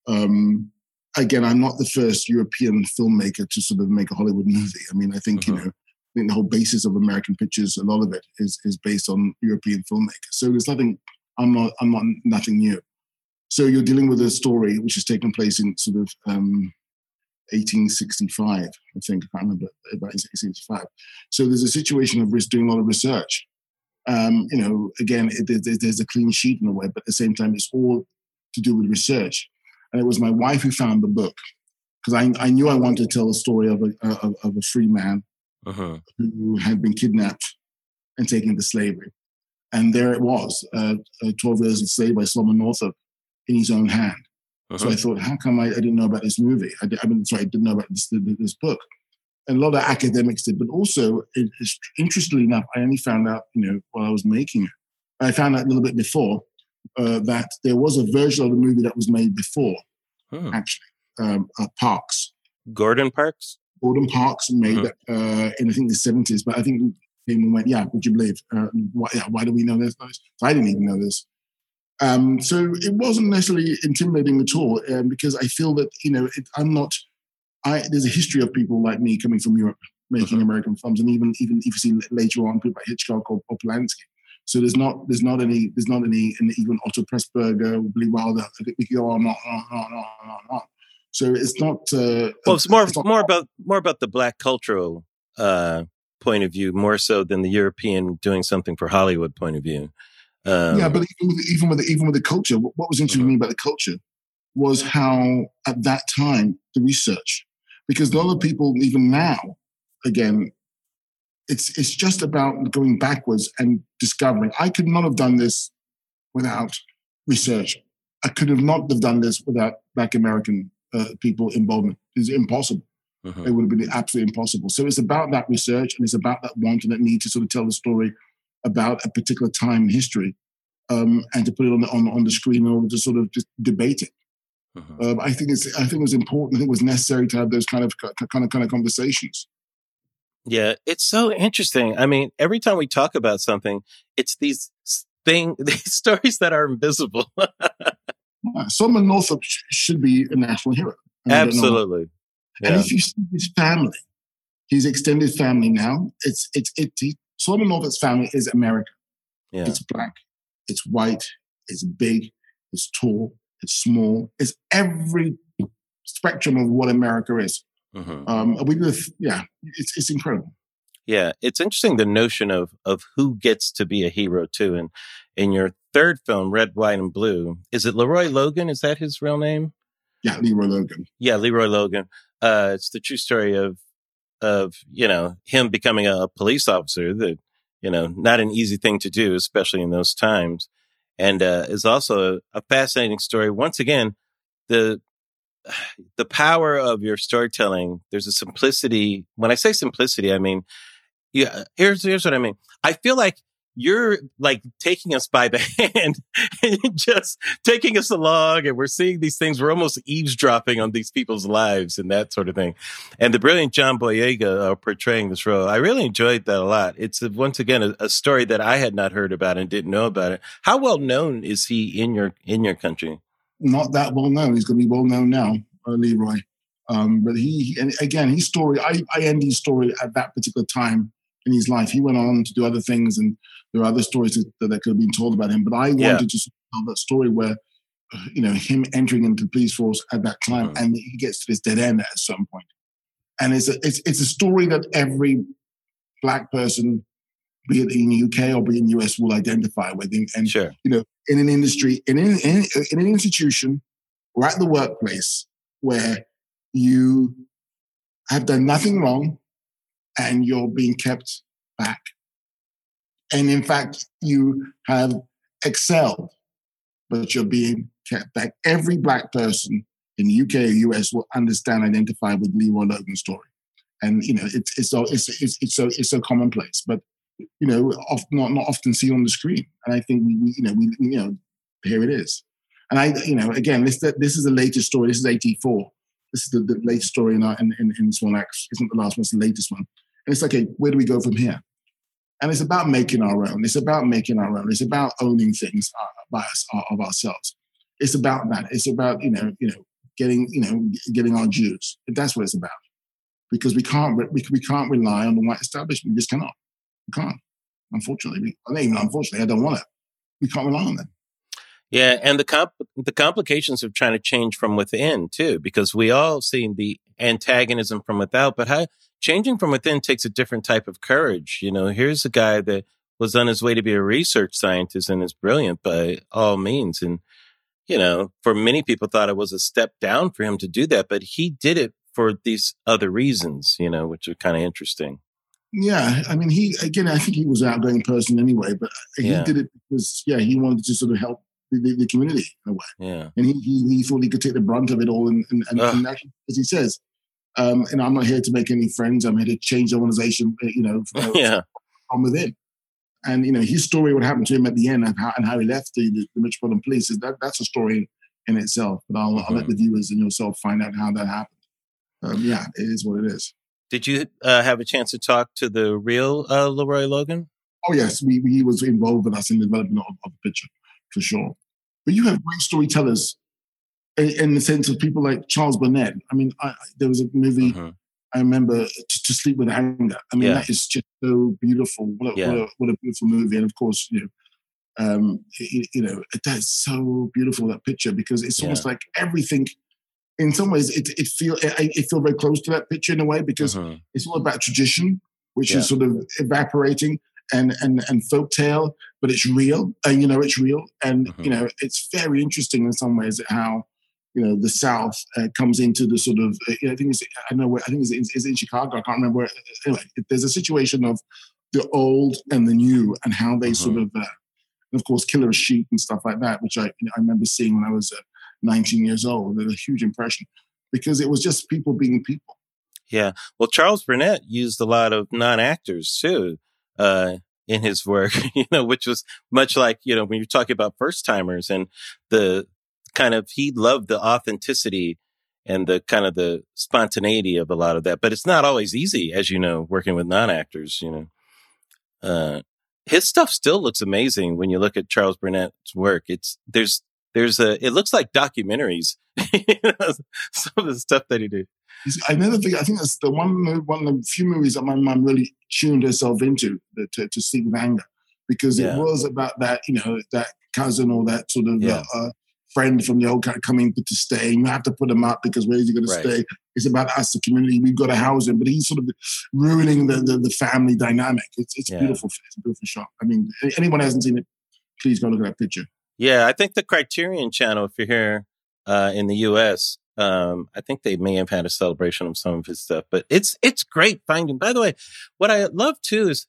Um, again, I'm not the first European filmmaker to sort of make a Hollywood movie. I mean, I think, mm-hmm. you know, I think the whole basis of American pictures, a lot of it is is based on European filmmakers. So there's nothing. I'm not. I'm not nothing new. So you're dealing with a story which has taken place in sort of um, 1865, I think. I can't remember about 1865. So there's a situation of doing a lot of research. Um, you know, again, it, there's a clean sheet in a way, but at the same time, it's all to do with research. And it was my wife who found the book because I, I knew I wanted to tell a story of a, of, of a free man uh-huh. who had been kidnapped and taken into slavery. And there it was, uh, uh, 12 Years a Slave by Solomon Northup in his own hand. Uh-huh. So I thought, how come I, I, didn't know about this movie? I, did, I mean, sorry, I didn't know about this, this book. And a lot of academics did, but also, it, interestingly enough, I only found out, you know, while I was making it. I found out a little bit before uh, that there was a version of the movie that was made before, hmm. actually, um, uh, Parks. Gordon Parks? Gordon Parks made hmm. uh, in, I think, the 70s, but I think came and went, yeah, would you believe? Uh, why, yeah, why do we know this? So I didn't even know this. Um, so it wasn't necessarily intimidating at all um, because I feel that, you know, it, I'm not, I, there's a history of people like me coming from Europe making uh-huh. American films, and even even if you see later on people like Hitchcock or, or Polanski. So there's not there's not any there's not any even Otto Pressburger, Billy Wilder. We could go on, on, on, on, on, on. So it's not. Uh, well, it's more it's not, more about more about the black cultural uh, point of view, more so than the European doing something for Hollywood point of view. Um, yeah, but even with, even with the, even with the culture, what, was interesting uh-huh. to me about the culture was how at that time the research, because a lot of people even now, again, it's it's just about going backwards and discovering. I could not have done this without research. I could have not have done this without Black American uh, people involvement. is impossible. Uh-huh. It would have been absolutely impossible. So it's about that research and it's about that want and that need to sort of tell the story about a particular time in history um, and to put it on the, on, on the screen in order to sort of just debate it. Uh-huh. Um, I think it's I think it was important. I think it was necessary to have those kind of kind of kind of conversations. Yeah, it's so interesting. I mean, every time we talk about something, it's these thing these stories that are invisible. Solomon Northup should be a national hero. Absolutely. Yeah. And if you see his family, his extended family now, it's it's it. He, Solomon Northup's family is America. Yeah. It's black, it's white, it's big, it's tall, it's small, it's every spectrum of what America is. Mm-hmm. Um, we just, yeah, it's it's incredible. Yeah, it's interesting the notion of of who gets to be a hero too. And in your third film, Red, White, and Blue, is it Leroy Logan? Is that his real name? Yeah, Leroy Logan. Yeah, Leroy Logan. Uh, it's the true story of of you know him becoming a police officer. That you know not an easy thing to do, especially in those times. And uh, is also a, a fascinating story. Once again, the the power of your storytelling, there's a simplicity. When I say simplicity, I mean, yeah, here's, here's what I mean. I feel like you're like taking us by the hand and just taking us along and we're seeing these things. We're almost eavesdropping on these people's lives and that sort of thing. And the brilliant John Boyega uh, portraying this role, I really enjoyed that a lot. It's a, once again a, a, story that I had not heard about and didn't know about it. How well known is he in your in your country? not that well known. He's going to be well known now, uh, Leroy. Um, but he, and again, his story, I, I end his story at that particular time in his life. He went on to do other things, and there are other stories that, that could have been told about him. But I yeah. wanted to tell that story where, you know, him entering into the police force at that time, mm-hmm. and he gets to this dead end at some point. And it's a, it's, it's a story that every black person, be it in the UK or be in the US, will identify with. And, and sure. you know, in an industry, in an, in, in an institution, or at the workplace where you have done nothing wrong and you're being kept back. And in fact, you have excelled, but you're being kept back. Every black person in the UK or US will understand, identify with Leroy Logan's story. And you know, it's it's so it's it's, it's so it's so commonplace. But you know, often, not not often see on the screen. And I think we, we you know, we you know, here it is. And I, you know, again, this this is the latest story. This is eighty four. This is the, the latest story in, our, in, in in Small Axe. Isn't the last one? It's the latest one. And it's like, okay, where do we go from here? And it's about making our own. It's about making our own. It's about owning things uh, by us, uh, of ourselves. It's about that. It's about you know, you know, getting you know, getting our dues. That's what it's about. Because we can't we, we can't rely on the white establishment. We just cannot. We can't. Unfortunately, I mean, unfortunately, I don't want it. We can't rely on them. Yeah, and the comp- the complications of trying to change from within too, because we all see the antagonism from without, but how changing from within takes a different type of courage. You know, here's a guy that was on his way to be a research scientist and is brilliant by all means, and you know, for many people thought it was a step down for him to do that, but he did it for these other reasons, you know, which are kind of interesting. Yeah, I mean, he again. I think he was an outgoing person anyway, but he Yeah. did it because yeah, he wanted to sort of help the, the, community in a way, Yeah. and he, he he thought he could take the brunt of it all. And and, and, and actually, as he says, um, and I'm not here to make any friends. I'm here to change the organization. uh, You know, from, Yeah. from within. And you know, his story, what happened to him at the end, and how, and how he left the, the, the Metropolitan Police, is that that's a story in itself. But I'll, I'll let Mhm. the viewers and yourself find out how that happened. Um, yeah, it is what it is. Did you uh, have a chance to talk to the real uh, Leroy Logan? Oh yes, we, he was involved with us in the development of, of the picture for sure. But you have great storytellers in, in the sense of people like Charles Burnett. I mean, I, there was a movie Mhm. I remember to, to sleep with a anger. I mean, Yeah. that is just so beautiful. What a, Yeah. what, a, what a beautiful movie, and of course, you know, um, you, you know, that's so beautiful that picture because it's almost like everything. In some ways, it it feel I, I feel very close to that picture in a way because Mhm. it's all about tradition, which Yeah. is sort of evaporating and and and folktale, but it's real, and you know it's real, and Mhm. you know it's very interesting in some ways how you know the South uh, comes into the sort of uh, I think it's I know where I think it's, it's, it's in Chicago. I can't remember where. Anyway, there's a situation of the old and the new and how they sort of. Uh, of course, Killer Sheep and stuff like that, which I, you know, I remember seeing when I was uh, 19 years old. It was a huge impression because it was just people being people. Yeah. Well, Charles Burnett used a lot of non actors too uh, in his work, you know, which was much like, you know, when you're talking about first timers and the kind of, he loved the authenticity and the kind of the spontaneity of a lot of that. But it's not always easy, as you know, working with non actors, you know. Uh, his stuff still looks amazing when you look at Charles Burnett's work. It's, there's, there's a, it looks like documentaries, you know, some of the stuff that he did. I never think. I think that's the one one of the few movies that my mum really tuned herself into the, to, to Sleep with Anger because Yeah. it was about that you know that cousin or that sort of Yeah. uh, uh, friend from the old kind coming to stay, and you have to put him up because where is he going Right. to stay? It's about us, the community. We've got to house him, but he's sort of ruining the the, the family dynamic. It's it's Yeah. beautiful. It's a beautiful shot. I mean, anyone who hasn't seen it, please go look at that picture. Yeah, I think the Criterion Channel, if you're here uh, in the U.S., um, I think they may have had a celebration of some of his stuff. But it's it's great finding. By the way, what I love too is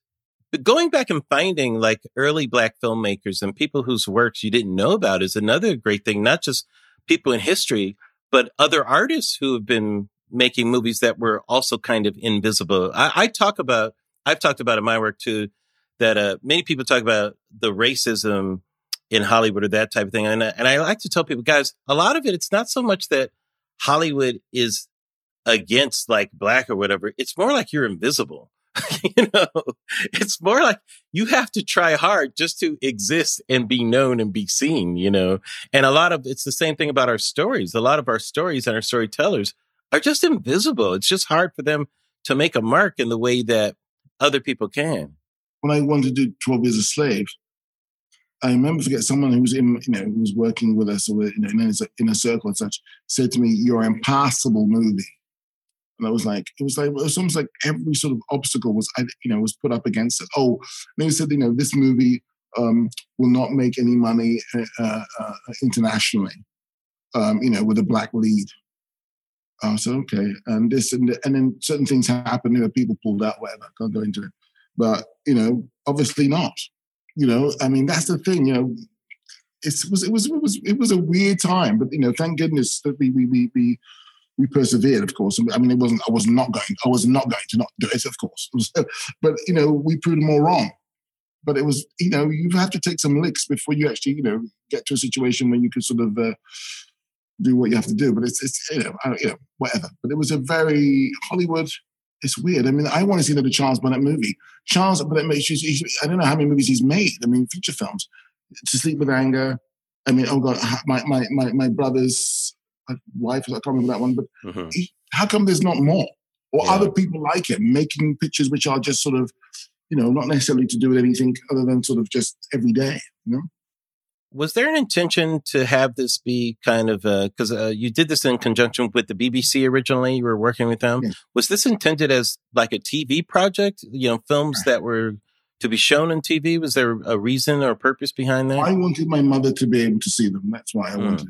going back and finding like early black filmmakers and people whose works you didn't know about is another great thing. Not just people in history, but other artists who have been making movies that were also kind of invisible. I, I talk about, I've talked about in my work too, that uh, many people talk about the racism in Hollywood or that type of thing. And, and I like to tell people, guys, a lot of it, it's not so much that Hollywood is against like black or whatever. It's more like you're invisible. you know, it's more like you have to try hard just to exist and be known and be seen, you know? And a lot of it's the same thing about our stories. A lot of our stories and our storytellers are just invisible. It's just hard for them to make a mark in the way that other people can. when I wanted to do 12 Years a Slave, I remember forget someone who was in, you know, who was working with us or you know, in a, in a circle and such said to me, "You're an impossible movie." And I was like, it was like it was almost like every sort of obstacle was, you know, was put up against it. Oh, they said, you know, this movie um, will not make any money uh, uh, internationally, um, you know, with a black lead. I said, okay, and this and the, and then certain things happened. You know, people pulled out, whatever. I can't go into it, but you know, obviously not. You know, I mean, that's the thing. You know, it was it was it was it was a weird time, but you know, thank goodness that we we we we, we persevered. Of course, I mean, it wasn't. I was not going. I was not going to not do it. Of course, but you know, we proved them all wrong. But it was, you know, you have to take some licks before you actually, you know, get to a situation where you can sort of uh, do what you have to do. But it's, it's you know, I, you know, whatever. But it was a very Hollywood. It's weird. I mean, I want to see another Charles Burnett movie. Charles Burnett, he's, I don't know how many movies he's made. I mean, feature films. To Sleep with Anger. I mean, oh god, my my my, my brother's wife. I can't remember that one. But Mhm. he, how come there's not more or Yeah. other people like him making pictures which are just sort of, you know, not necessarily to do with anything other than sort of just every day. You know. was there an intention to have this be kind of because uh, you did this in conjunction with the BBC originally? You were working with them. Yeah. Was this intended as like a TV project? You know, films that were to be shown on TV. Was there a reason or a purpose behind that? I wanted my mother to be able to see them. That's why I Mm. wanted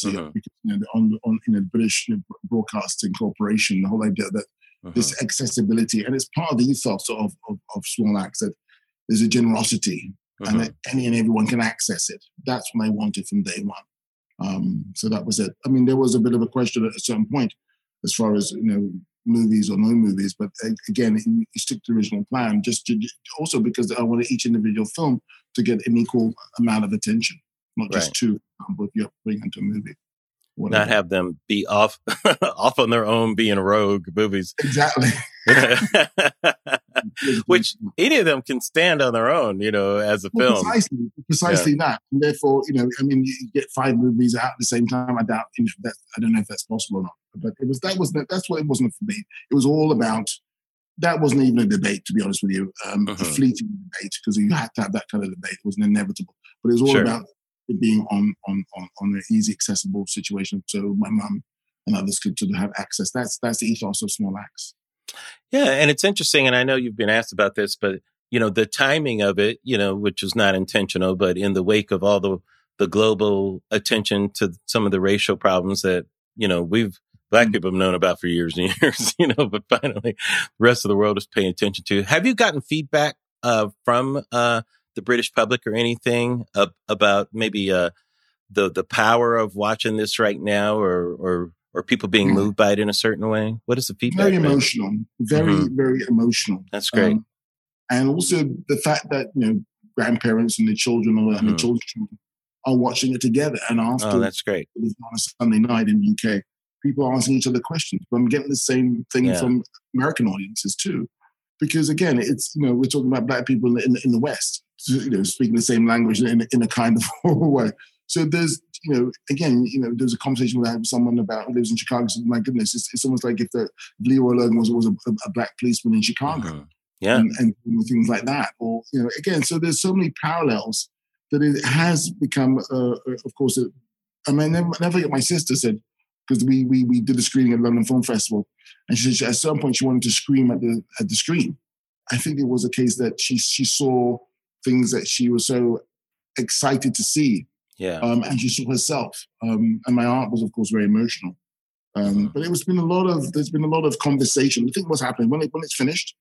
see it because you know, on on know, the British Broadcasting Corporation, the whole idea that mm-hmm. this accessibility, and it's part of the ethos of, of, of Small Axe that there's a generosity mm-hmm. and that any and everyone can access it. That's what I wanted from day one. Um, so that was it. I mean, there was a bit of a question at a certain point as far as you know movies or no movies, but again, you stick to the original plan. Just to, also because I wanted each individual film to get an equal amount of attention, not just right. two. But if you're putting into a movie whatever. not have them be off off on their own being rogue movies. Exactly. Which any of them can stand on their own, you know, as a well, film. Precisely, precisely yeah. that. And therefore, you know, I mean, you get five movies out at the same time. I doubt, you know, that I don't know if that's possible or not. But it was that was that's what it wasn't for me. It was all about. That wasn't even a debate, to be honest with you. Um, A mm-hmm. fleeting debate because you had to have that kind of debate. It was inevitable. But it was all sure. about being on on on, on an easy, accessible situation, so my mum and others could to have access. That's that's the ethos of Small Axe. Yeah, and it's interesting, and I know you've been asked about this, but you know the timing of it, you know, which was not intentional, but in the wake of all the the global attention to some of the racial problems that you know we've black mm-hmm. people have known about for years and years, you know, but finally the rest of the world is paying attention to. Have you gotten feedback uh, from uh, the British public or anything uh, about maybe uh, the the power of watching this right now, or or or people being moved by it in a certain way? What is the feedback? Very emotional, very mm-hmm. very emotional. That's great. Um, and also the fact that you know grandparents and the children or mm-hmm. the children are watching it together. And after oh, that's great. It was on a Sunday night in the UK. People are asking each other questions, but I'm getting the same thing yeah. from American audiences too. Because again, it's you know we're talking about black people in the, in the West, you know, speaking the same language in, in a kind of way. So there's, you know, again, you know, there's a conversation with someone about who lives in Chicago. So my goodness, it's, it's almost like if the Leroy Logan was, was a, a black policeman in Chicago. Mm-hmm. Yeah. And, and, things like that. Or, you know, again, so there's so many parallels that it has become, uh, of course, a, I mean, I never, never get my sister said, because we, we we did a screening at London Film Festival, and she said at some point she wanted to scream at the at the screen. I think it was a case that she she saw things that she was so excited to see. Yeah. Um, and she saw herself. Um, and my art was, of course, very emotional. Um, mm-hmm. but it was been a lot of there's been a lot of conversation. I think what's happening when it, when it's finished,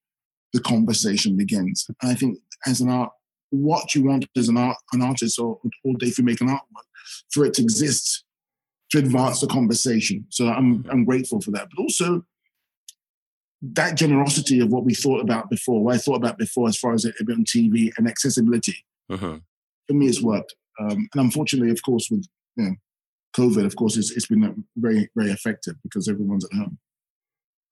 the conversation begins. And I think as an art, what you want as an art an artist or or if you make an artwork, for it to exist, to advance the conversation. So I'm I'm grateful for that. But also that generosity of what we thought about before, what I thought about before as far as it on TV and accessibility, uh-huh. for me, it's worked. Um, and unfortunately, of course, with you know, COVID, of course, it's, it's been very, very effective because everyone's at home.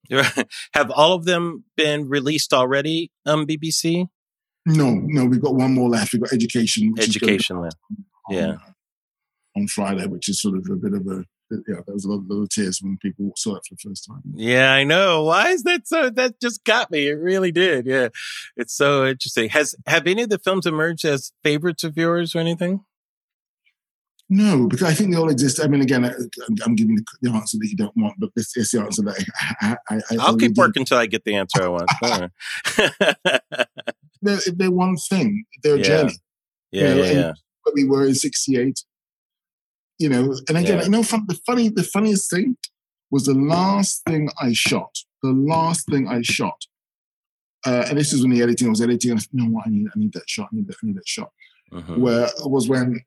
Have all of them been released already on BBC? No, no, we've got one more left. We've got Education. Education left. Yeah. On, on Friday, which is sort of a bit of a yeah, there was a lot, lot of tears when people saw it for the first time. Yeah, I know. Why is that so? That just got me. It really did. Yeah, it's so interesting. Has have any of the films emerged as favorites of yours or anything? No, because I think they all exist. I mean, again, I, am giving the, answer that you don't want, but this is the answer that I. I, I will keep working until I get the answer I want. they're, they're one thing. They're a yeah. journey. Yeah, you know, yeah, yeah. we were in '68 you know, and again, yeah. you know, the funny, the funniest thing was the last thing I shot. The last thing I shot, uh, and this is when the editing I was editing. And I said, you know what? I need, I need that shot. I need that. I need that shot. Uh-huh. Where was when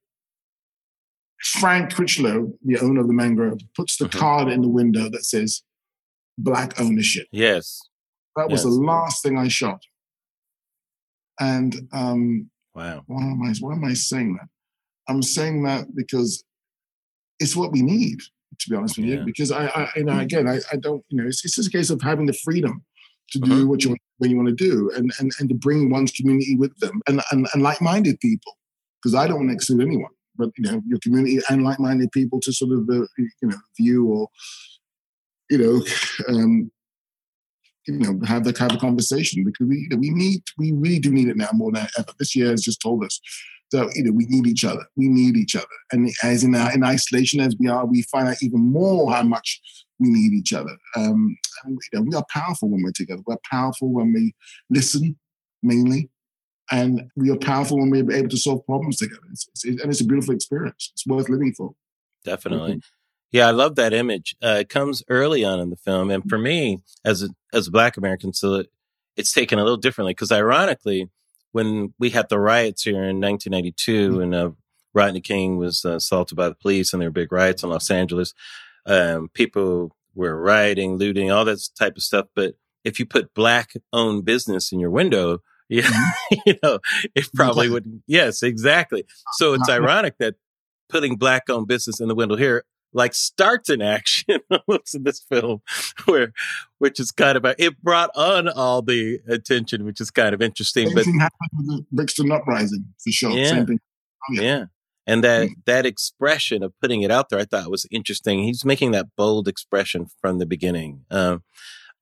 Frank Critchlow, the owner of the Mangrove, puts the uh-huh. card in the window that says "Black Ownership." Yes, that was yes. the last thing I shot. And um, wow, why am I? Why am I saying that? I'm saying that because it's what we need, to be honest with yeah. you. Because I, I, you know, mm. again, I, I don't, you know, it's, it's just a case of having the freedom to do uh-huh. what you want when you want to do, and and and to bring one's community with them, and and, and like-minded people. Because I don't want to exclude anyone, but you know, your community and like-minded people to sort of uh, you know view or you know. Um, you know, have the kind of conversation because we you know, we need we really do need it now more than ever. This year has just told us so, you know, we need each other. We need each other. And as in, our, in isolation as we are, we find out even more how much we need each other. Um, and, you know, we are powerful when we're together. We're powerful when we listen, mainly. And we are powerful when we're able to solve problems together. It's, it's, and it's a beautiful experience. It's worth living for. Definitely. Yeah, I love that image. Uh, it comes early on in the film, and for me, as a as a Black American, so it, it's taken a little differently because, ironically, when we had the riots here in 1992, mm-hmm. and uh, Rodney King was uh, assaulted by the police, and there were big riots in Los Angeles, um, people were rioting, looting, all that type of stuff. But if you put Black-owned business in your window, yeah, mm-hmm. you know, it probably would. Yes, exactly. So it's ironic that putting Black-owned business in the window here like starts an action almost in this film where which is kind of a, it brought on all the attention which is kind of interesting Same but thing happened with the Brixton uprising for sure yeah, Same thing. Oh, yeah. yeah. and that mm-hmm. that expression of putting it out there i thought was interesting he's making that bold expression from the beginning um,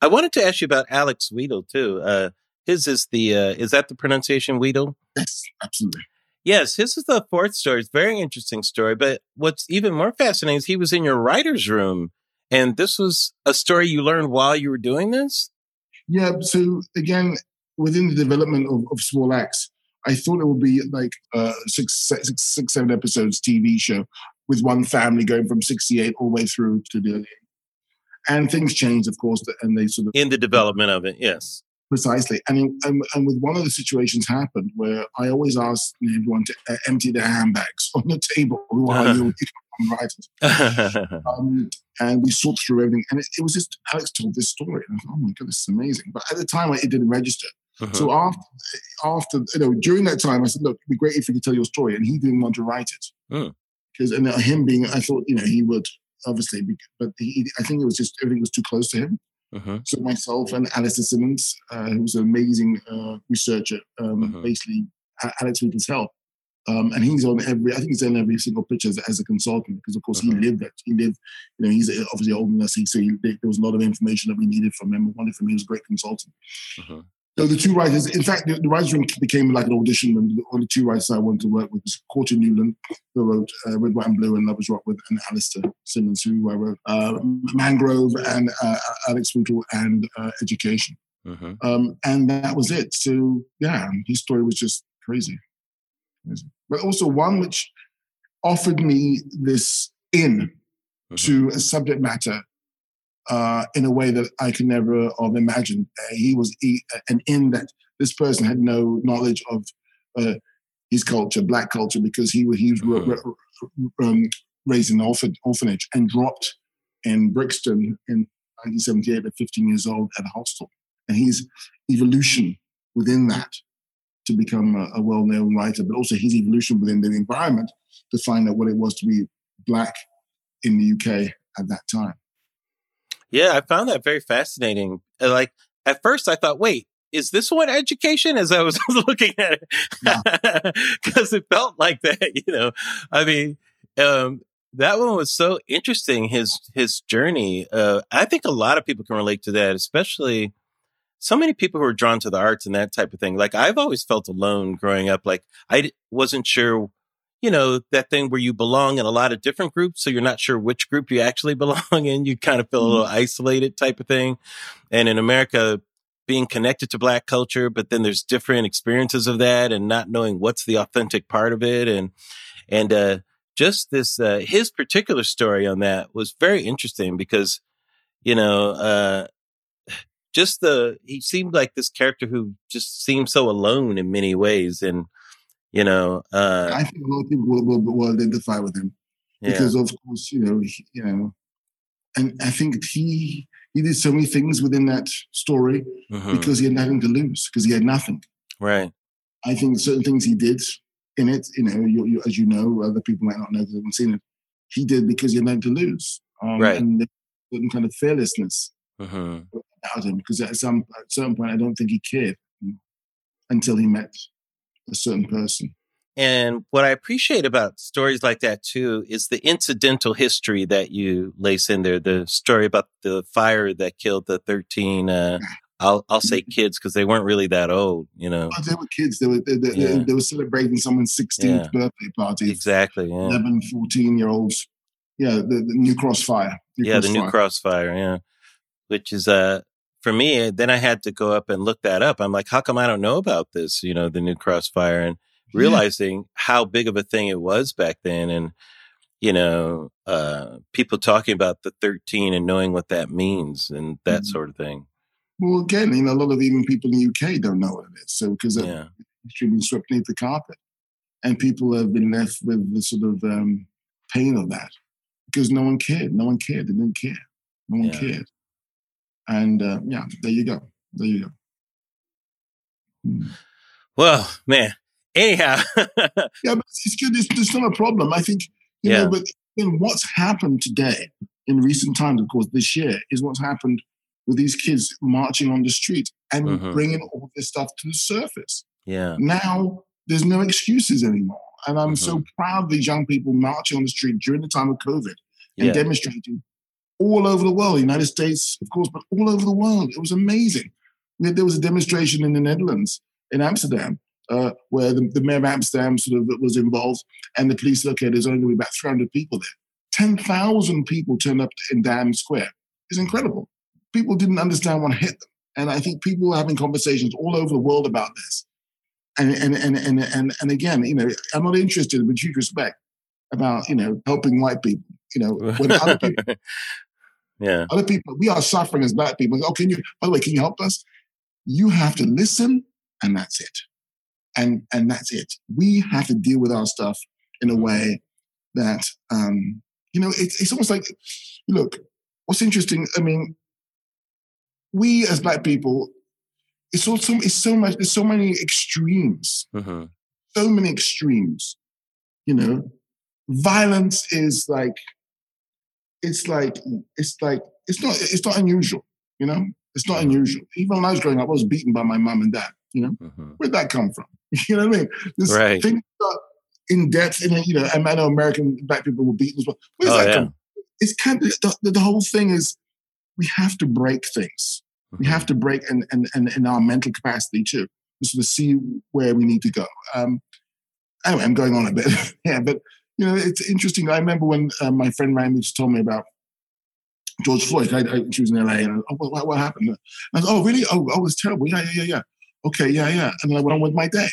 i wanted to ask you about alex Weedle too uh, his is the uh, is that the pronunciation Weedle? yes absolutely Yes, this is the fourth story. It's a very interesting story. But what's even more fascinating is he was in your writer's room. And this was a story you learned while you were doing this? Yeah. So again, within the development of, of Small Axe, I thought it would be like a six, six, six, seven episodes TV show with one family going from 68 all the way through to the and things changed, of course, and they sort of in the development of it. Yes, Precisely. And, and, and, with one of the situations happened where I always ask everyone to uh, empty their handbags on the table. Who are you? um, and we sorted through everything. And it, it, was just, Alex told this story. And I thought, oh my God, this is amazing. But at the time, it didn't register. Uh-huh. So after, after, you know, during that time, I said, look, it'd be great if you could tell your story. And he didn't want to write it. Because, mm. and him being, I thought, you know, he would obviously, but he, I think it was just, everything was too close to him. Uh-huh. So myself and Alastair Siddons, uh, who's an amazing uh, researcher, um, uh-huh. basically Alex Wheatle's help. Um, and he's on every, I think he's on every single picture as, as a consultant because, of course, uh-huh. he lived it. He lived, you know, he's obviously older than us. So he, there was a lot of information that we needed from him. We wanted from him. He was a great consultant. Uh-huh. So the two writers, in fact, the, the writers' room became like an audition, and the, the two writers I wanted to work with was Courttia Newland, who wrote uh, Red, White, and Blue and Lovers Rock with, and Alastair Siddons, who I wrote uh, Mangrove and uh, Alex Wheatle and uh, Education. Mm-hmm. Um, and that was it. So, yeah, his story was just crazy. crazy. But also one which offered me this in mm-hmm. to a subject matter uh, in a way that I could never have imagined. Uh, he was he, an in that this person had no knowledge of uh, his culture, black culture, because he, he was mm-hmm. um, raised in an orphan, orphanage and dropped in Brixton in 1978 at 15 years old at a hostel. And his evolution within that to become a, a well-known writer, but also his evolution within the environment to find out what it was to be black in the UK at that time. Yeah, I found that very fascinating. Like at first, I thought, wait, is this what education? As I was looking at it, because it felt like that. You know, I mean, um, that one was so interesting. His his journey. Uh, I think a lot of people can relate to that, especially so many people who are drawn to the arts and that type of thing. Like I've always felt alone growing up. Like I wasn't sure you know, that thing where you belong in a lot of different groups. So you're not sure which group you actually belong in. You kind of feel a little mm-hmm. isolated type of thing. And in America, being connected to black culture, but then there's different experiences of that and not knowing what's the authentic part of it. And, and, uh, just this, uh, his particular story on that was very interesting because, you know, uh, just the, he seemed like this character who just seemed so alone in many ways. And, you know, uh, I think a lot of people will, will, will identify with him yeah. because, of course, you know, he, you know, and I think he he did so many things within that story mm-hmm. because he had nothing to lose because he had nothing. Right. I think certain things he did in it, you know, you, you, as you know, other people might not know because they haven't seen it. He did because he had nothing to lose. Um, right. And certain kind of fearlessness mm-hmm. about him because at some at certain point, I don't think he cared until he met a certain person. And what I appreciate about stories like that too is the incidental history that you lace in there. The story about the fire that killed the 13, uh, I'll, I'll say kids because they weren't really that old, you know. Oh, they were kids. They were, they, they, yeah. they were celebrating someone's 16th yeah. birthday party. Exactly. Yeah. 11, 14 year olds. Yeah. The, the New Cross fire. New yeah. The New Cross fire. Yeah. Which is, uh, for me, then I had to go up and look that up. I'm like, how come I don't know about this? You know, the new crossfire and realizing yeah. how big of a thing it was back then. And, you know, uh, people talking about the 13 and knowing what that means and that mm-hmm. sort of thing. Well, again, you know, a lot of even people in the UK don't know what it is. So, because yeah. it's been swept beneath the carpet. And people have been left with the sort of um, pain of that because no one cared. No one cared. They didn't care. No one yeah. cared. And uh, yeah, there you go. There you go. Hmm. Well, man. Anyhow, yeah, but it's good. It's, it's not a problem. I think you yeah. know. But then what's happened today in recent times, of course, this year is what's happened with these kids marching on the street and mm-hmm. bringing all this stuff to the surface. Yeah. Now there's no excuses anymore, and I'm mm-hmm. so proud of these young people marching on the street during the time of COVID and yeah. demonstrating all over the world, United States, of course, but all over the world. It was amazing. There was a demonstration in the Netherlands, in Amsterdam, uh, where the, the, mayor of Amsterdam sort of was involved, and the police said, okay, there's only going to be about 300 people there. 10,000 people turned up in Dam Square. It's incredible. People didn't understand what hit them. And I think people are having conversations all over the world about this. And, and, and, and, and, and again, you know, I'm not interested, with huge respect, about, you know, helping white people. You know, when other people, yeah. Other people, we are suffering as black people. Oh, can you, by the way, can you help us? You have to listen and that's it. And, and that's it. We have to deal with our stuff in a way that, um, you know, it's, it's almost like, look, what's interesting, I mean, we as black people, it's also, it's so much, there's so many extremes, mm-hmm. so many extremes, you know, violence is like it's like it's like it's not it's not unusual, you know. It's not unusual. Even when I was growing up, I was beaten by my mom and dad. You know, mm-hmm. where'd that come from? you know what I mean? This right. thing in depth, and you know, and I know American black people were beaten as well. Where's oh, that yeah. come? It's kind of the, the, whole thing is we have to break things. Mm-hmm. We have to break and and and in our mental capacity too, to sort of see where we need to go. Um, anyway, I'm going on a bit, yeah, but you know, it's interesting. I remember when uh, my friend Randy just told me about George Floyd. I, I, she was in LA, and I, oh, what, what, happened? I was, oh, really? Oh, oh, it was terrible. Yeah, yeah, yeah, yeah. Okay, yeah, yeah. And then I went on with my day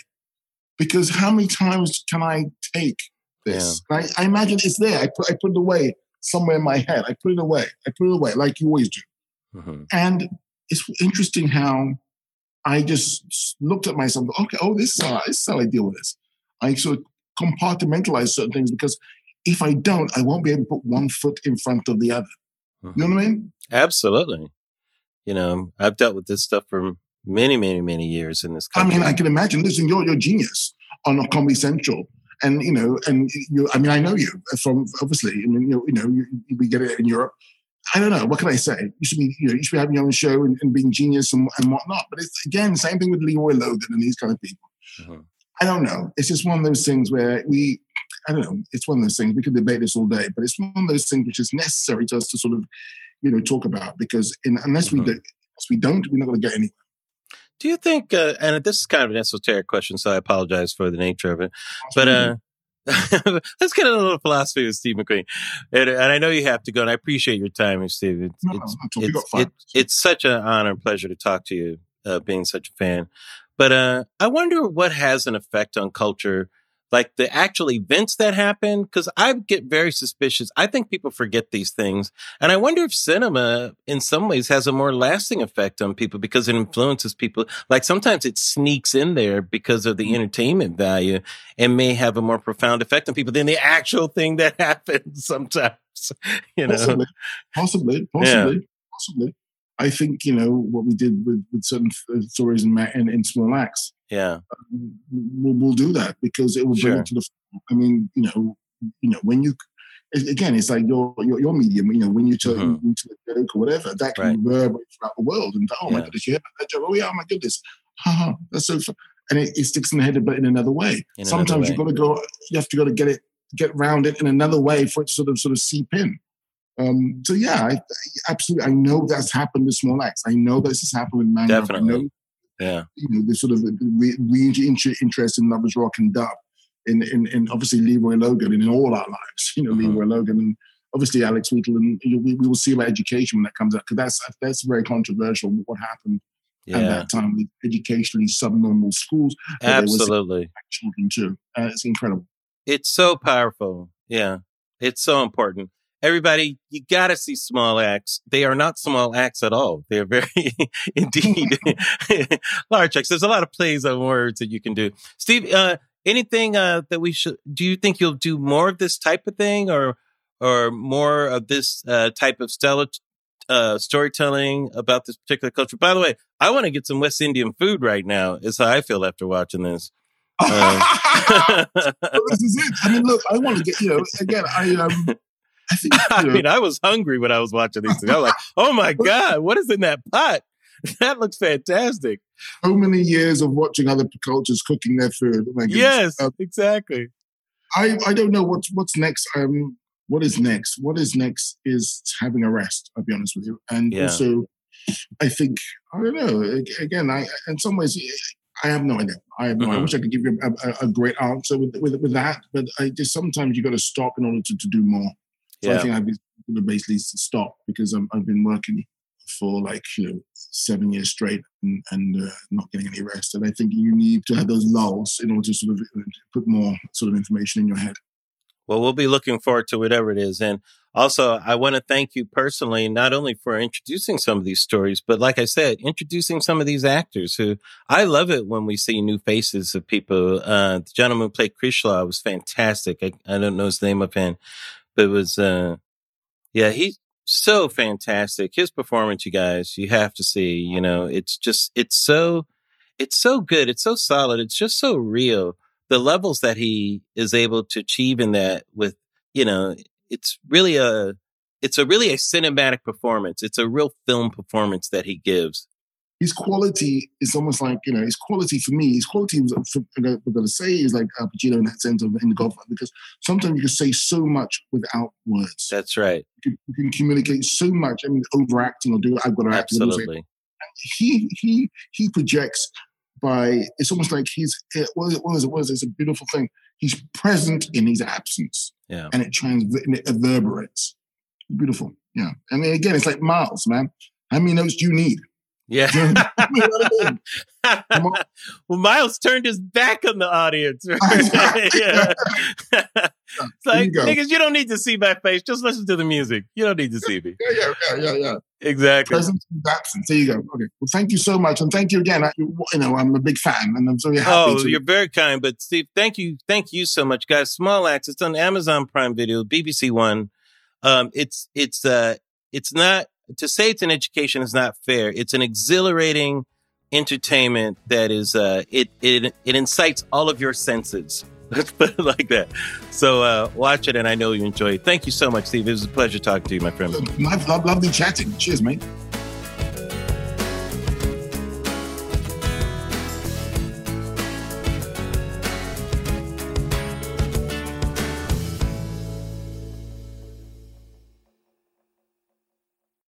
because how many times can I take this? Yeah. I, I, imagine it's there. I put I put it away somewhere in my head. I put it away. I put it away like you always do. Mm-hmm. And it's interesting how I just looked at myself. Okay, oh, this is how, this is how I deal with this. I sort of compartmentalize certain things because if I don't, I won't be able to put one foot in front of the other. Mm-hmm. You know what I mean? Absolutely. You know, I've dealt with this stuff for many, many, many years in this country. I mean, I can imagine. Listen, you're you're genius on a Comedy Central, and you know, and you. I mean, I know you from obviously. I mean, you know, you you, we get it in Europe. I don't know. What can I say? You should be, you know, you should be having your own show and, and being genius and, and whatnot. But it's again, same thing with Leroy Logan and these kind of people. Mm-hmm. I don't know. It's just one of those things where we, I don't know. It's one of those things we could debate this all day, but it's one of those things which is necessary to us to sort of, you know, talk about because in, unless mm-hmm. we do, unless we don't, we're not going to get anywhere. Do you think? Uh, and this is kind of an esoteric question, so I apologize for the nature of it. But uh, let's get a little philosophy with Steve McQueen. And, and, I know you have to go, and I appreciate your time, Steve. It's, no, it's, it's, it, it's, such an honor and pleasure to talk to you, uh, being such a fan. But uh, I wonder what has an effect on culture, like the actual events that happen. Because I get very suspicious. I think people forget these things, and I wonder if cinema, in some ways, has a more lasting effect on people because it influences people. Like sometimes it sneaks in there because of the mm-hmm. entertainment value, and may have a more profound effect on people than the actual thing that happens. Sometimes, you know, possibly, possibly, possibly. Yeah. possibly. I think you know what we did with, with certain uh, stories in, in, in Small Axe. Yeah, um, we'll, we'll, do that because it will sure. bring it to the. I mean, you know, you know, when you again, it's like your your, your medium. You know, when you turn mm-hmm. you a joke or whatever, that can right. reverberate throughout the world. And oh yeah. my goodness, you hear that joke? Oh yeah, oh my goodness, haha, that's so. Fun. And it, it, sticks in the head, but in another way. In Sometimes you've got to go. You have to go to get it, get round it in another way for it to sort of sort of seep in. Um, so yeah, I, absolutely. I know that's happened with Small Axe. I know that this has happened with Mango. Definitely. I know, yeah. You know, the sort of re, re- interest in Lovers Rock and Dub, in, in, in obviously Leroy Logan and in all our lives. You know, mm-hmm. Leroy Logan and obviously Alex Wheatle, and you know, we, we will see about education when that comes out because that's that's very controversial. What happened yeah. at that time with educationally subnormal schools? Absolutely, children too. Uh, it's incredible. It's so powerful. Yeah, It's so important. Everybody, you got to see Small Axe. They are not small acts at all. They're very, indeed, large acts. There's a lot of plays on words that you can do. Steve, uh, anything uh, that we should? Do you think you'll do more of this type of thing, or or more of this uh, type of stellar uh, storytelling about this particular culture? By the way, I want to get some West Indian food right now. Is how I feel after watching this. Uh, this is it. I mean, look, I want to get you know again. I um, I, think, I mean, I was hungry when I was watching these things. I was like, oh my God, what is in that pot? That looks fantastic. So many years of watching other cultures cooking their food. Oh yes, um, exactly. I, I don't know what's what's next. Um, what is next? What is next is having a rest. I'll be honest with you, and yeah. also, I think I don't know. Again, I in some ways I have no idea. I have no. Mm-hmm. I wish I could give you a, a, a, great answer with, with with that, but I just sometimes you got to stop in order to, to do more. So yeah. I think I've been basically stop because i have been working for like you know seven years straight and, and uh, not getting any rest. And I think you need to have those lulls in order to sort of uh, put more sort of information in your head. Well, we'll be looking forward to whatever it is. And also, I want to thank you personally, not only for introducing some of these stories, but like I said, introducing some of these actors who I love it when we see new faces of people. Uh, the gentleman who played Crichlow was fantastic. I, I don't know his name offhand, it was, uh, yeah, he's so fantastic. His performance, you guys, you have to see, you know, it's just, it's so, it's so good. It's so solid. It's just so real. The levels that he is able to achieve in that with, you know, it's really a, it's a really a cinematic performance. It's a real film performance that he gives his quality is almost like you know his quality for me. His quality was we're going to say is like Al Pacino in that sense of in the Godfather because sometimes you can say so much without words. That's right. You can, you can communicate so much. I mean, overacting or do I've got to act. Absolutely. He he he projects by. It's almost like he's it? What is it? What is it? It's a beautiful thing. He's present in his absence. Yeah. And it trans and it reverberates. Beautiful. Yeah. I mean, again, it's like Miles, man. How many notes do you need? Yeah. well, Miles turned his back on the audience. Right? yeah. it's like, you niggas, you don't need to see my face. Just listen to the music. You don't need to see me. Yeah, yeah, yeah, yeah, yeah. Exactly. Presence and absence. There you go. Okay. Well, thank you so much. And thank you again. I, you know, I'm a big fan and I'm very happy. Oh, to- you're very kind. But Steve, thank you. Thank you so much, guys. Small Axe. It's on Amazon Prime Video, BBC One. Um, it's, it's, uh, it's not to say it's an education is not fair. It's an exhilarating entertainment that is uh, it it it incites all of your senses. Let's put it like that. So uh, watch it, and I know you enjoy it. Thank you so much, Steve. It was a pleasure talking to you, my friend. Love, lovely chatting. Cheers, mate.